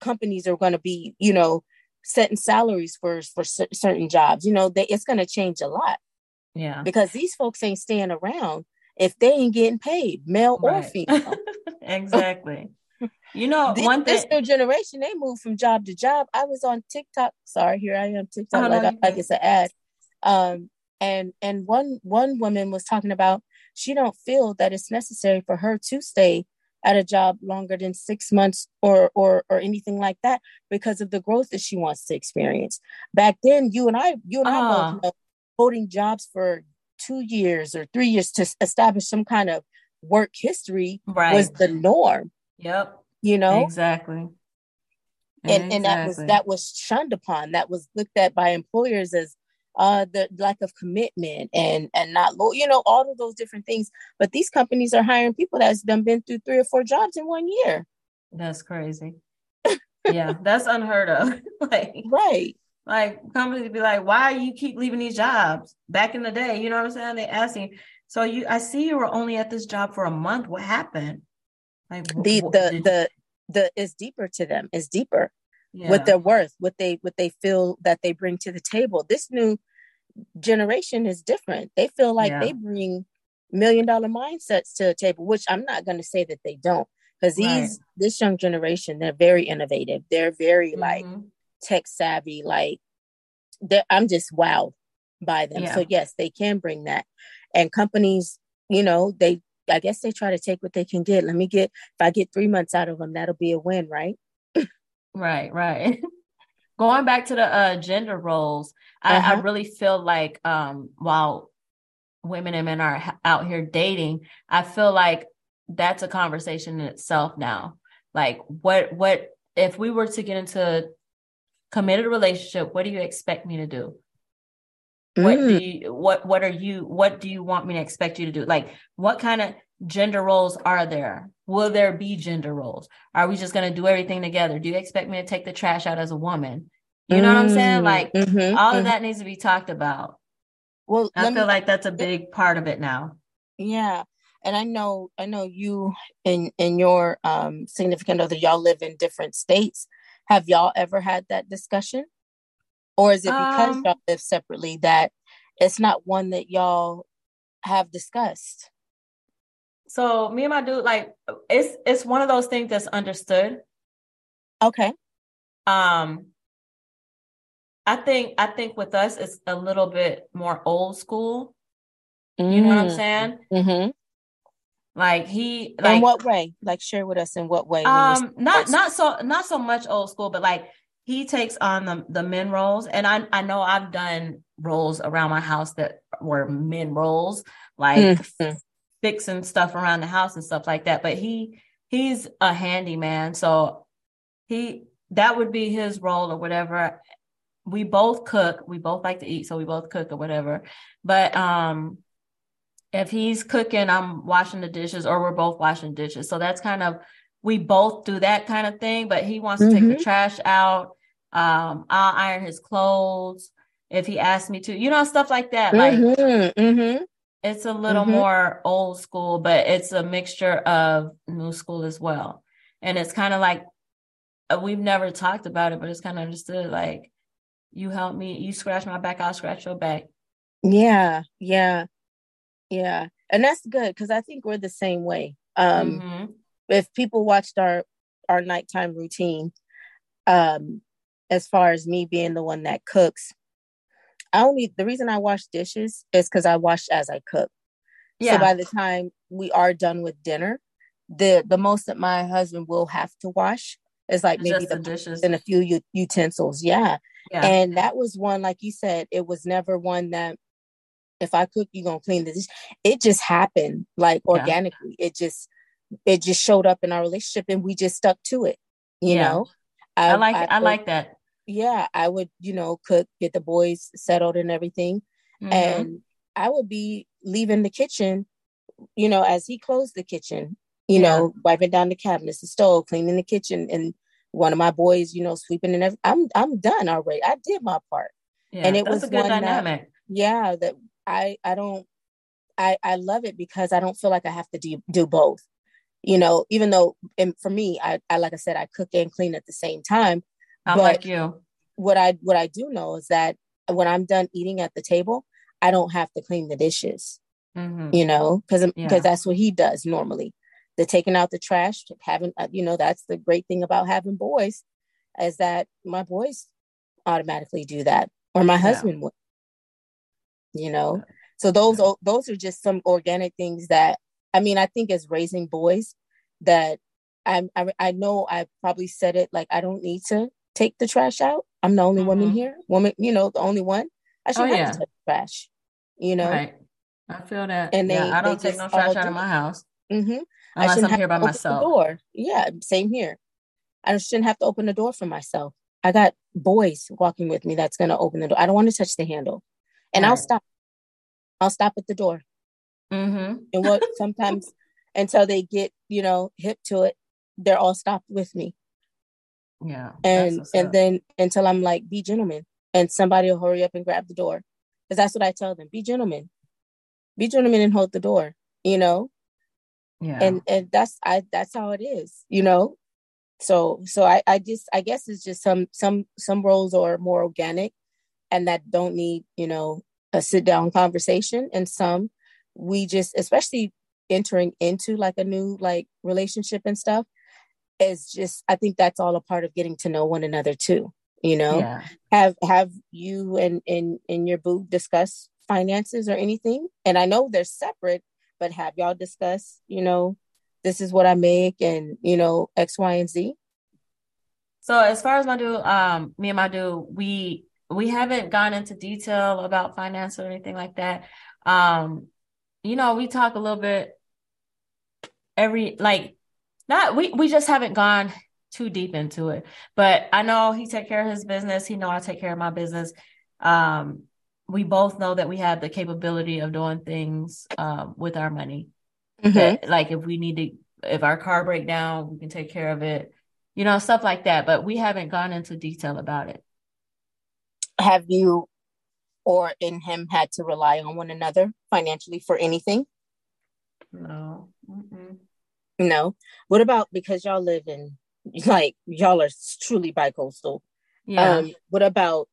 companies are going to be, you know, setting salaries for for c- certain jobs. You know, they, it's going to change a lot. Yeah, because these folks ain't staying around if they ain't getting paid, male right. or female. exactly. You know, this, one thing this new generation, they move from job to job. I was on TikTok. Sorry, here I am TikTok. Oh, like, no, I, like it's an ad. Um, and and one one woman was talking about she don't feel that it's necessary for her to stay at a job longer than six months or or or anything like that because of the growth that she wants to experience. Back then, you and I, you and uh. I both ah. know holding jobs for two years or three years to establish some kind of work history right. was the norm. Yep. You know exactly. And exactly. and that was that was shunned upon. That was looked at by employers as uh, the lack of commitment and and not low, you know, all of those different things. But these companies are hiring people that's done been through three or four jobs in one year. That's crazy. yeah, that's unheard of. like right. Like companies be like, why you keep leaving these jobs? Back in the day, you know what I'm saying? They asking, so you I see you were only at this job for a month. What happened? Like the the the the is deeper to them, is deeper yeah. what their worth, what they what they feel that they bring to the table. This new generation is different. They feel like yeah. they bring million dollar mindsets to the table, which I'm not going to say that they don't, because these right. this young generation they're very innovative. They're very mm-hmm. like tech savvy. Like I'm just wowed by them. Yeah. So yes, they can bring that, and companies, you know, they I guess they try to take what they can get. Let me get if I get three months out of them, that'll be a win, right? Right, right. Going back to the uh, gender roles, uh-huh. I, I, uh-huh. really feel like um, while women and men are out here dating, I feel like that's a conversation in itself now. Like, what what if we were to get into committed relationship? What do you expect me to do? What mm. do you what what are you what do you want me to expect you to do? Like, what kind of gender roles are there? Will there be gender roles? Are we just going to do everything together? Do you expect me to take the trash out as a woman? You know mm, what I'm saying? Mm, like mm-hmm, all of mm-hmm. that needs to be talked about. Well, I feel me, like that's a big part of it now. Yeah. and I know I know you and and your um significant other y'all live in different states. Have y'all ever had that discussion? Or is it because um, y'all live separately that it's not one that y'all have discussed? So me and my dude, like it's it's one of those things that's understood. Okay. Um I think I think with us it's a little bit more old school. Mm. You know what I'm mm. saying? Mm-hmm. Like he like in what way? Like share with us in what way? Um not not so not so much old school, but like he takes on the the men roles. And I I know I've done roles around my house that were men roles, like mm-hmm. Fixing stuff around the house and stuff like that. But he he's a handyman. So he that would be his role or whatever we both cook. We both like to eat, so we both cook or whatever. But um if he's cooking, I'm washing the dishes or we're both washing dishes. So that's kind of we both do that kind of thing, but he wants to mm-hmm. take the mm-hmm. trash out. Um, I'll iron his clothes if he asks me to, you know, stuff like that. Like mm-hmm. It's a little mm-hmm. more old school, but it's a mixture of new school as well. And it's kind of like uh, we've never talked about it, but it's kind of understood like you help me, you scratch my back, I'll scratch your back. Yeah, yeah, yeah. And that's good because I think we're the same way. Um mm-hmm. if people watched our our nighttime routine, um, as far as me being the one that cooks, I only the reason I wash dishes is because I wash as I cook. Yeah. So by the time we are done with dinner, the the most that my husband will have to wash is like maybe the, the dishes and a few u- utensils. Yeah. Yeah. And that was one, like you said, it was never one that if I cook, you're gonna clean this. It just happened like organically. Yeah. It just it just showed up in our relationship and we just stuck to it. You know? I, I like I, I, like that. Yeah, I would, you know, cook, get the boys settled and everything. Mm-hmm. And I would be leaving the kitchen, you know, as he closed the kitchen, you yeah. know, wiping down the cabinets, the stove, cleaning the kitchen, and one of my boys, you know, sweeping and everything. I'm I'm done already. I did my part. Yeah, and it was a good dynamic. Yeah, that I I don't I I love it because I don't feel like I have to do do both. You know, even though and for me, I, I like I said, I cook and clean at the same time. I'm but like you. What I what I do know is that when I'm done eating at the table, I don't have to clean the dishes. Mm-hmm. You know, because because yeah. that's what he does normally the taking out the trash, having, uh, you know, that's the great thing about having boys is that my boys automatically do that or my husband would, you know? So those, yeah. those are just some organic things that, I mean, I think as raising boys that I, I, I know I probably said it like, I don't need to take the trash out. I'm the only mm-hmm. woman here, woman, you know, the only one. I should oh, have yeah. to take the trash, you know? Right. I feel that. And they, yeah, I don't take no trash out of my house. Mm-hmm. Unless I shouldn't I'm here by myself. door. Yeah, same here. I shouldn't have to open the door for myself. I got boys walking with me that's going to open the door. I don't want to touch the handle. And right. I'll stop. I'll stop at the door. Mm-hmm. And what sometimes until they get, you know, hip to it, they're all stopped with me. Yeah. And and then until I'm like, be gentlemen. And somebody will hurry up and grab the door. Because that's what I tell them. Be gentlemen. Be gentlemen and hold the door, you know? yeah. and and that's i that's how it is you know so so i i just i guess it's just some some some roles are more organic and that don't need you know a sit down conversation and some we just especially entering into like a new like relationship and stuff is just i think that's all a part of getting to know one another too you know yeah. have have you and and and your boo discuss finances or anything and i know they're separate but have y'all discussed, you know, this is what I make and, you know, X, Y, and Z? So as far as Madu, um, me and Madu, we we haven't gone into detail about finance or anything like that. Um, you know, we talk a little bit every like not we we just haven't gone too deep into it. But I know he take care of his business. He know I take care of my business. Um, we both know that we have the capability of doing things um, with our money. Mm-hmm. That, like if we need to, if our car break down, we can take care of it. You know, stuff like that. But we haven't gone into detail about it. Have you or in him had to rely on one another financially for anything? No. Mm-mm. No. What about because y'all live in like y'all are truly bi-coastal? Yeah. Um, what about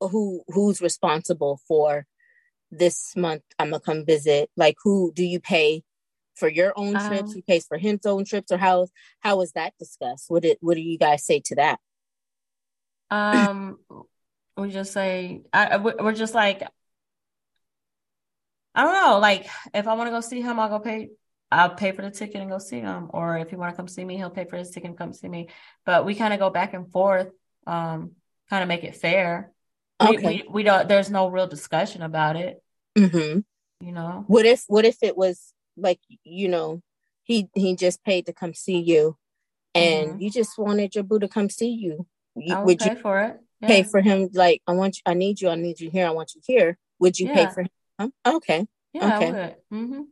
who who's responsible for this month? I'm gonna come visit. Like, who do you pay for your own trips? Um, Who pays for his own trips, or how how is that discussed? What did what do you guys say to that? um, we just say I I- we're just like I don't know. Like if I want to go see him, I'll go pay. I'll pay for the ticket and go see him. Or if he want to come see me, he'll pay for his ticket and come see me. But we kind of go back and forth. Um, kind of make it fair. Okay. we we don't. There's no real discussion about it. hmm You know. What if what if it was like you know he he just paid to come see you, and Mhm. you just wanted your boo to come see you? You- I would you for it. pay for him like I want you, I need you, I need you here, I want you here? Would you pay for him? Okay. Yeah, Okay. I would. Mm-hmm.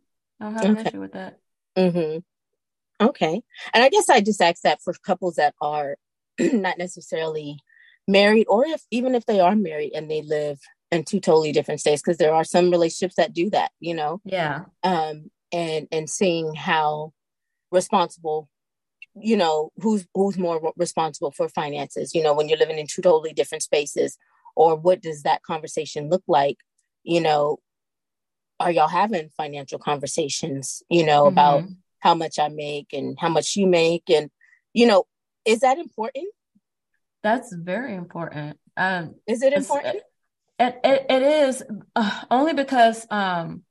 I don't have an Okay. issue with that. Mm-hmm. Okay. And I guess I just ask that for couples that are not necessarily married, or if even if they are married and they live in two totally different states, because there are some relationships that do that, you know. Yeah. Um, and and seeing how responsible, you know, who's who's more responsible for finances, you know, when you're living in two totally different spaces, or what does that conversation look like, you know? Are y'all having financial conversations, you know, about Mhm. how much I make and how much you make and you know is that important? That's very important. Um, Is it important? it, it, it is uh, only because um,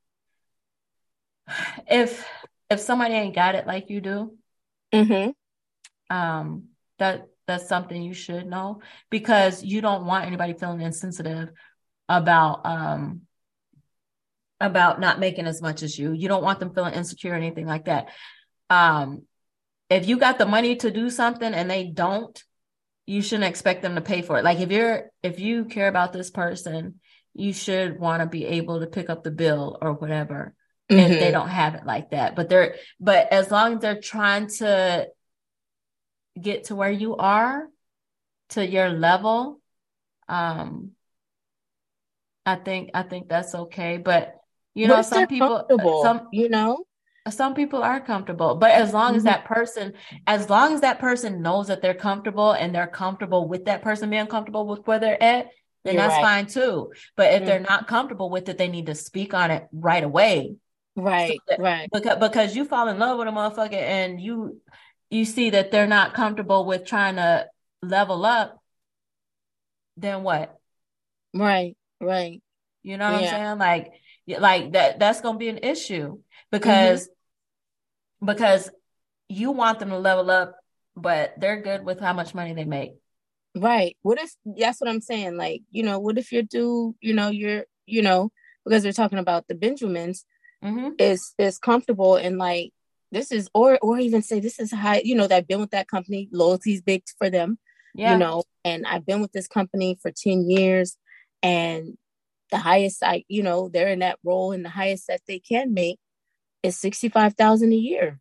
if if somebody ain't got it like you do, Mm-hmm. um, that that's something you should know because you don't want anybody feeling insensitive about um about not making as much as you. You don't want them feeling insecure or anything like that. Um, if you got the money to do something and they don't, you shouldn't expect them to pay for it. Like if you're if you care about this person, you should want to be able to pick up the bill or whatever if they don't have it like that. But they're but as long as they're trying to get to where you are, to your level, um, I think I think that's okay. But you know, some people some you know? some people are comfortable, but as long as Mhm. that person, as long as that person knows that they're comfortable and they're comfortable with that person being comfortable with where they're at, then You're that's right. fine too. But if Mm. they're not comfortable with it, they need to speak on it right away. Right, that- right. Because because you fall in love with a motherfucker and you you see that they're not comfortable with trying to level up, then what? Right, right. You know what Yeah. I'm saying? Like, like that that's gonna be an issue because because you want them to level up, but they're good with how much money they make. Right. What if that's what I'm saying? Like, you know, what if you're dude, you know, you're, you know, because they're talking about the Benjamins hmm is is comfortable and like this is or or even say this is high, you know, that I've been with that company, loyalty's big for them, Yeah. you know, and I've been with this company for 10 years and the highest I, you know, they're in that role and the highest that they can make is 65,000 a year.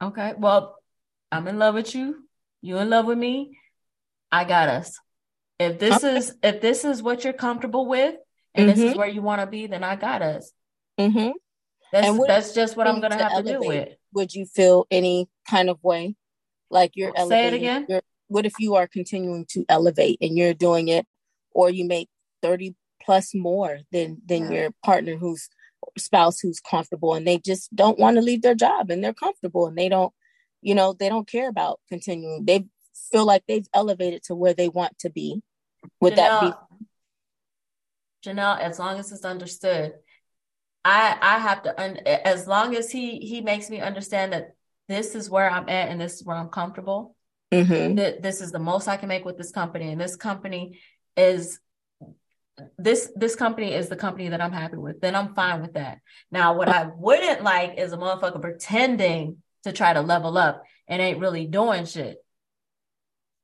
Okay. Well, I'm in love with you. You in love with me. I got us. If this Okay. is if this is what you're comfortable with and this is Mhm. where you want to be, then I got us. Mhm. That's And that's just what I'm gonna to have to deal elevate? with. Would you feel any kind of way like you're Say it again. your what if you are continuing to elevate and you're doing it or you make 30 plus more than than Yeah. your partner who's spouse who's comfortable and they just don't want to leave their job and they're comfortable and they don't you know they don't care about continuing they feel like they've elevated to where they want to be would that be Janelle, as long as it's understood, I I have to un, as long as he he makes me understand that this is where I'm at and this is where I'm comfortable. Mhm. That this is the most I can make with this company, and this company is this this company is the company that I'm happy with. Then I'm fine with that. Now, what I wouldn't like is a motherfucker pretending to try to level up and ain't really doing shit.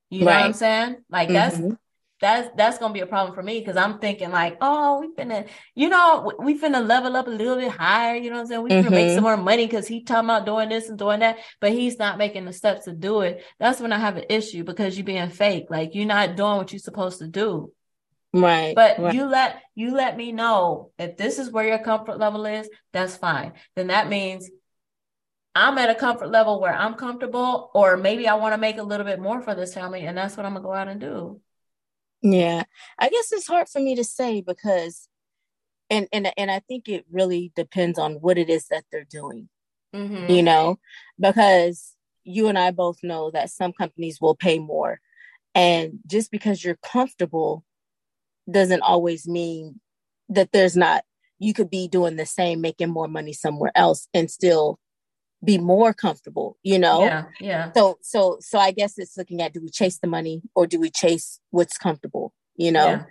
You know what I'm saying? Like that's Mhm. that's that's gonna be a problem for me because I'm thinking like, oh, we finna, you know, we finna level up a little bit higher. You know what I'm saying? We finna make some more money because he talking about doing this and doing that, but he's not making the steps to do it. That's when I have an issue because you're being fake. Like you're not doing what you're supposed to do. Right. But right. you let you let me know if this is where your comfort level is, that's fine. Then that means I'm at a comfort level where I'm comfortable, or maybe I want to make a little bit more for this family, and that's what I'm gonna go out and do. Yeah. I guess it's hard for me to say because and and and I think it really depends on what it is that they're doing. Mm-hmm. You know, because you and I both know that some companies will pay more. And just because you're comfortable doesn't always mean that there's not you could be doing the same making more money somewhere else and still be more comfortable you know? Yeah yeah. So so so i guess it's looking at do we chase the money or do we chase what's comfortable you know?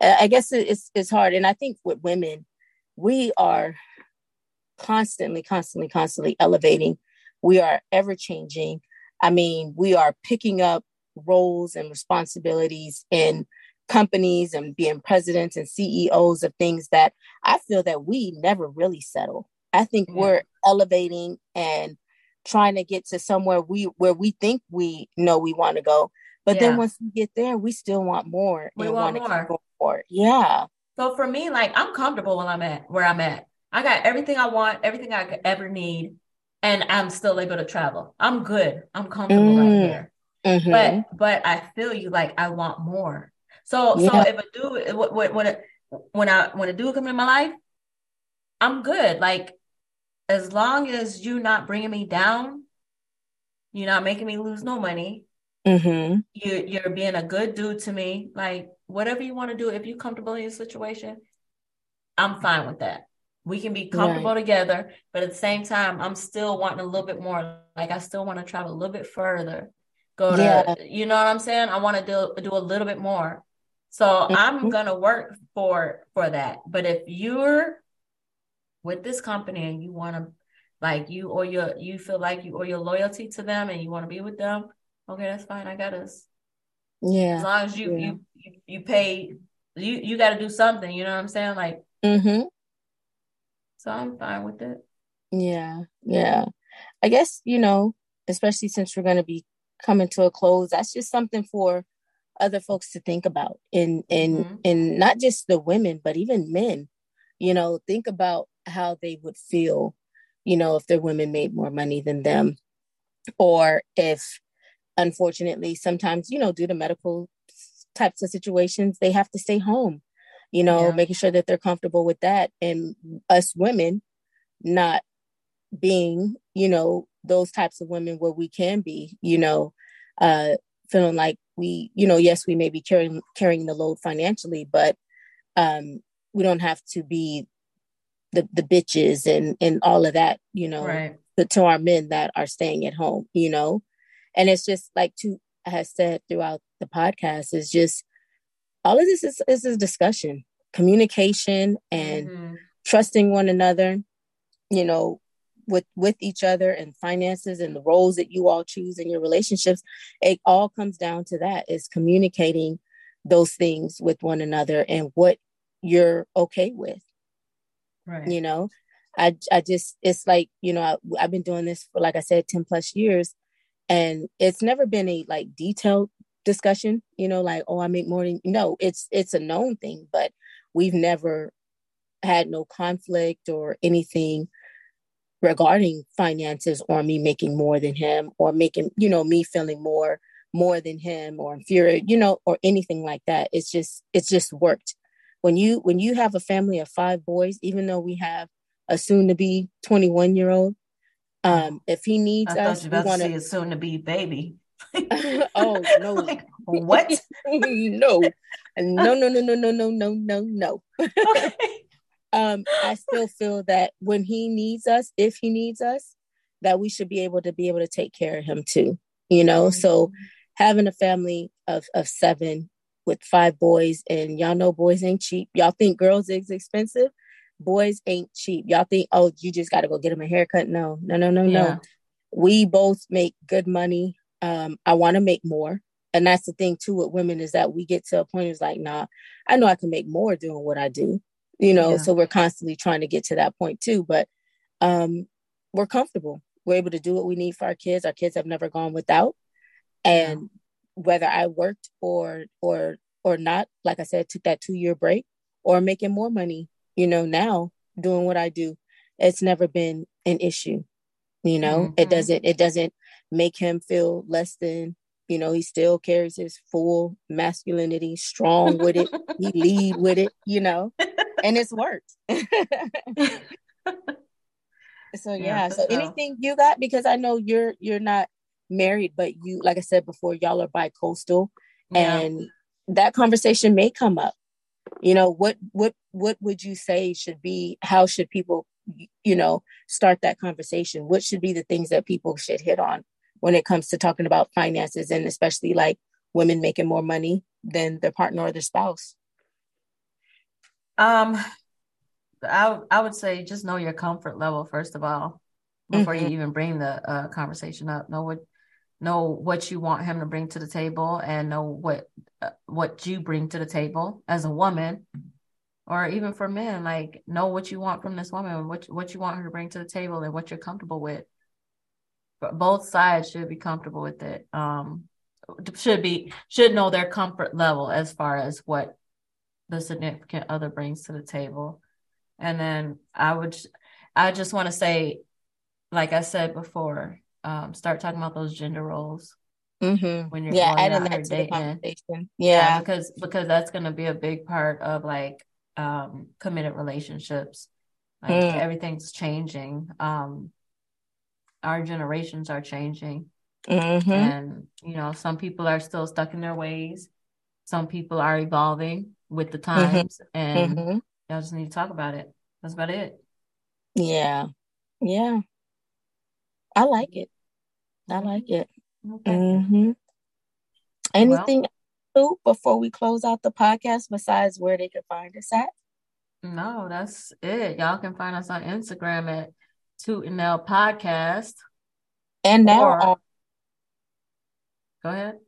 Yeah. i guess it's it's hard. And i think with women we are constantly constantly constantly elevating. We are ever changing. I mean we are picking up roles and responsibilities in companies and being presidents and CEOs of things that I feel that we never really settle. I think yeah. we're elevating and trying to get to somewhere we where we think we know we want to go. But yeah. then once we get there, we still want more. We want, want more. more. Yeah. So for me, like I'm comfortable when I'm at where I'm at. I got everything I want, everything I could ever need, and I'm still able to travel. I'm good. I'm comfortable mm. right here. Mm-hmm. But but I feel you like I want more. So yeah. so if a dude when when when I when a dude come in my life, I'm good. Like as long as you not bringing me down, you're not making me lose no money. Mm-hmm. You you're being a good dude to me. Like whatever you want to do, if you're comfortable in your situation, I'm fine with that. We can be comfortable right. together, but at the same time, I'm still wanting a little bit more. Like I still want to travel a little bit further. Go to, yeah. you know what I'm saying? I want to do do a little bit more. So mm-hmm. I'm gonna work for for that. But if you're with this company and you want to like you or your you feel like you or your loyalty to them and you want to be with them, okay, that's fine. I got us. Yeah. As long as you yeah. you, you you pay you you got to do something. You know what I'm saying? Like. Mm-hmm. So I'm fine with it. Yeah, yeah. I guess you know, especially since we're gonna be coming to a close, that's just something for other folks to think about and and mm-hmm. and not just the women but even men you know think about how they would feel you know if their women made more money than them or if unfortunately sometimes you know due to medical types of situations they have to stay home you know yeah. making sure that they're comfortable with that and us women not being you know those types of women where we can be you know uh feeling like we you know yes we may be carrying carrying the load financially but um we don't have to be the the bitches and and all of that you know right. to, to our men that are staying at home you know and it's just like to has said throughout the podcast is just all of this is, is a discussion communication and mm-hmm. trusting one another you know with with each other and finances and the roles that you all choose in your relationships it all comes down to that is communicating those things with one another and what you're okay with right. you know? I i just it's like you know I, i've been doing this for like i said 10 plus years and it's never been a like detailed discussion you know like oh i make more than no it's it's a known thing but we've never had no conflict or anything regarding finances or me making more than him or making you know me feeling more more than him or inferior you know or anything like that. It's just it's just worked. When you when you have a family of five boys even though we have a soon to be 21 year old um if he needs I thought us we want to see a soon to be baby. Oh no. Like, what? No no. No no no no no no no no um, I still feel that when he needs us, if he needs us, that we should be able to be able to take care of him too. You know, mm-hmm. so having a family of of seven with five boys, and y'all know boys ain't cheap. Y'all think girls is expensive. Boys ain't cheap. Y'all think, oh, you just got to go get them a haircut. No, no, no, no, yeah. no. We both make good money. Um, I want to make more. And that's the thing too with women is that we get to a point it's like, nah, I know I can make more doing what I do you know yeah. so we're constantly trying to get to that point too but um we're comfortable we're able to do what we need for our kids our kids have never gone without and yeah. whether i worked or or or not, like I said, took that two year break or making more money, you know, now doing what I do. It's never been an issue. You know, mm-hmm. it doesn't it doesn't make him feel less than, you know, he still carries his full masculinity, strong with it. he lead with it, you know. And it's worked. so yeah, yeah so anything you got? Because I know you're you're not married, but you like I said before, y'all are bi-coastal yeah. and that conversation may come up. You know what what what would you say should be how should people you know start that conversation? What should be the things that people should hit on when it comes to talking about finances and especially like women making more money than their partner or their spouse um i, I would say just know your comfort level first of all before mm-hmm. you even bring the uh, conversation up. Know what know what you want him to bring to the table and know what uh, what you bring to the table as a woman or even for men like know what you want from this woman what what you want her to bring to the table and what you're comfortable with. But both sides should be comfortable with it. Um should be should know their comfort level as far as what the significant other brings to the table and then i would i just want to say like i said before um, start talking about those gender roles mm-hmm. when you're yeah, adding that to dating. the conversation. Yeah. yeah, because because that's going to be a big part of like um, committed relationships. Like mm. everything's changing. Um, our generations are changing, mm-hmm. and you know some people are still stuck in their ways. Some people are evolving with the mm-hmm. times, mm-hmm. and mm-hmm. y'all just need to talk about it. That's about it. Yeah, yeah. I like it. I like it. Okay. Mm-hmm. Anything well, before we close out the podcast besides where they can find us at? No, that's it. Y'all can find us on Instagram at Toot and Nell Podcast. And now or, on Go ahead.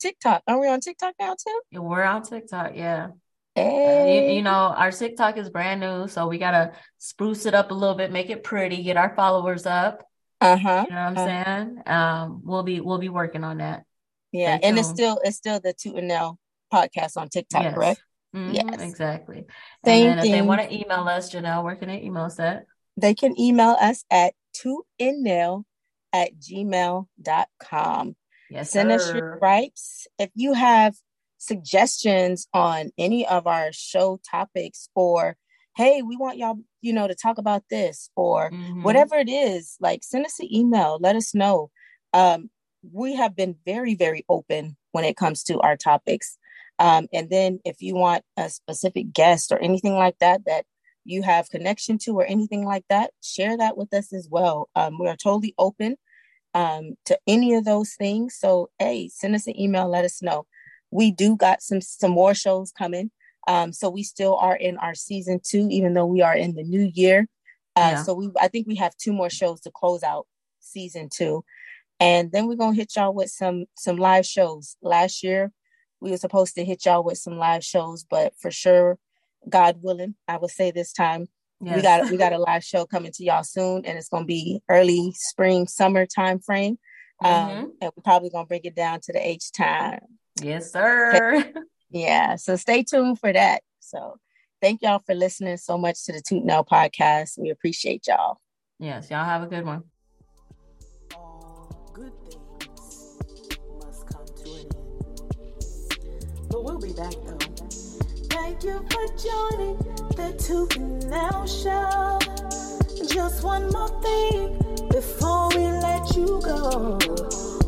TikTok. Are we on TikTok now too? We're on TikTok, yeah. Hey. Uh, you, you, know, our TikTok is brand new, so we gotta spruce it up a little bit, make it pretty, get our followers up. Uh-huh. You know what I'm uh-huh. saying? Um, we'll be we'll be working on that. Yeah, and it's still it's still the Toot and Nell podcast on TikTok, yes. correct? Mm-hmm, yes, exactly. Same and then thing. if they want to email us, Janelle, where can they email us at? They can email us at tootandnell at gmail.com. Yes, Send sir. us your gripes. If you have suggestions on any of our show topics or hey, we want y'all, you know, to talk about this or mm-hmm. whatever it is, like send us an email, let us know. Um, we have been very, very open when it comes to our topics. Um, and then if you want a specific guest or anything like that that you have connection to or anything like that, share that with us as well. Um, we are totally open um, to any of those things. So, hey, send us an email, let us know. We do got some some more shows coming. Um, so we still are in our season two, even though we are in the new year. Uh, yeah. So we, I think we have two more shows to close out season two, and then we're gonna hit y'all with some some live shows. Last year, we were supposed to hit y'all with some live shows, but for sure, God willing, I would say this time yes. we got we got a live show coming to y'all soon, and it's gonna be early spring summer time frame. Um, mm-hmm. And we're probably gonna bring it down to the H time. Yes, sir. Yeah. So stay tuned for that. So thank y'all for listening so much to the Toot Nell podcast. We appreciate y'all. Yes. Y'all have a good one. good things must come to an end. But we'll be back though. Thank you for joining the Toot Nell show. Just one more thing before we let you go.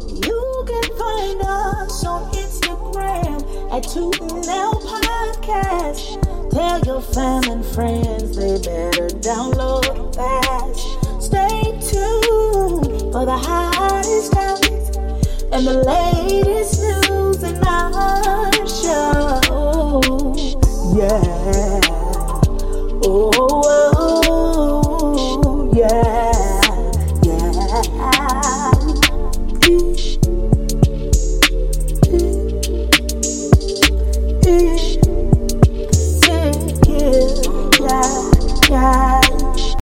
You can find us on Instagram program at 2NL Podcast. Tell your fam and friends they better download fast. Stay tuned for the hottest topics and the latest news in our show. Yeah.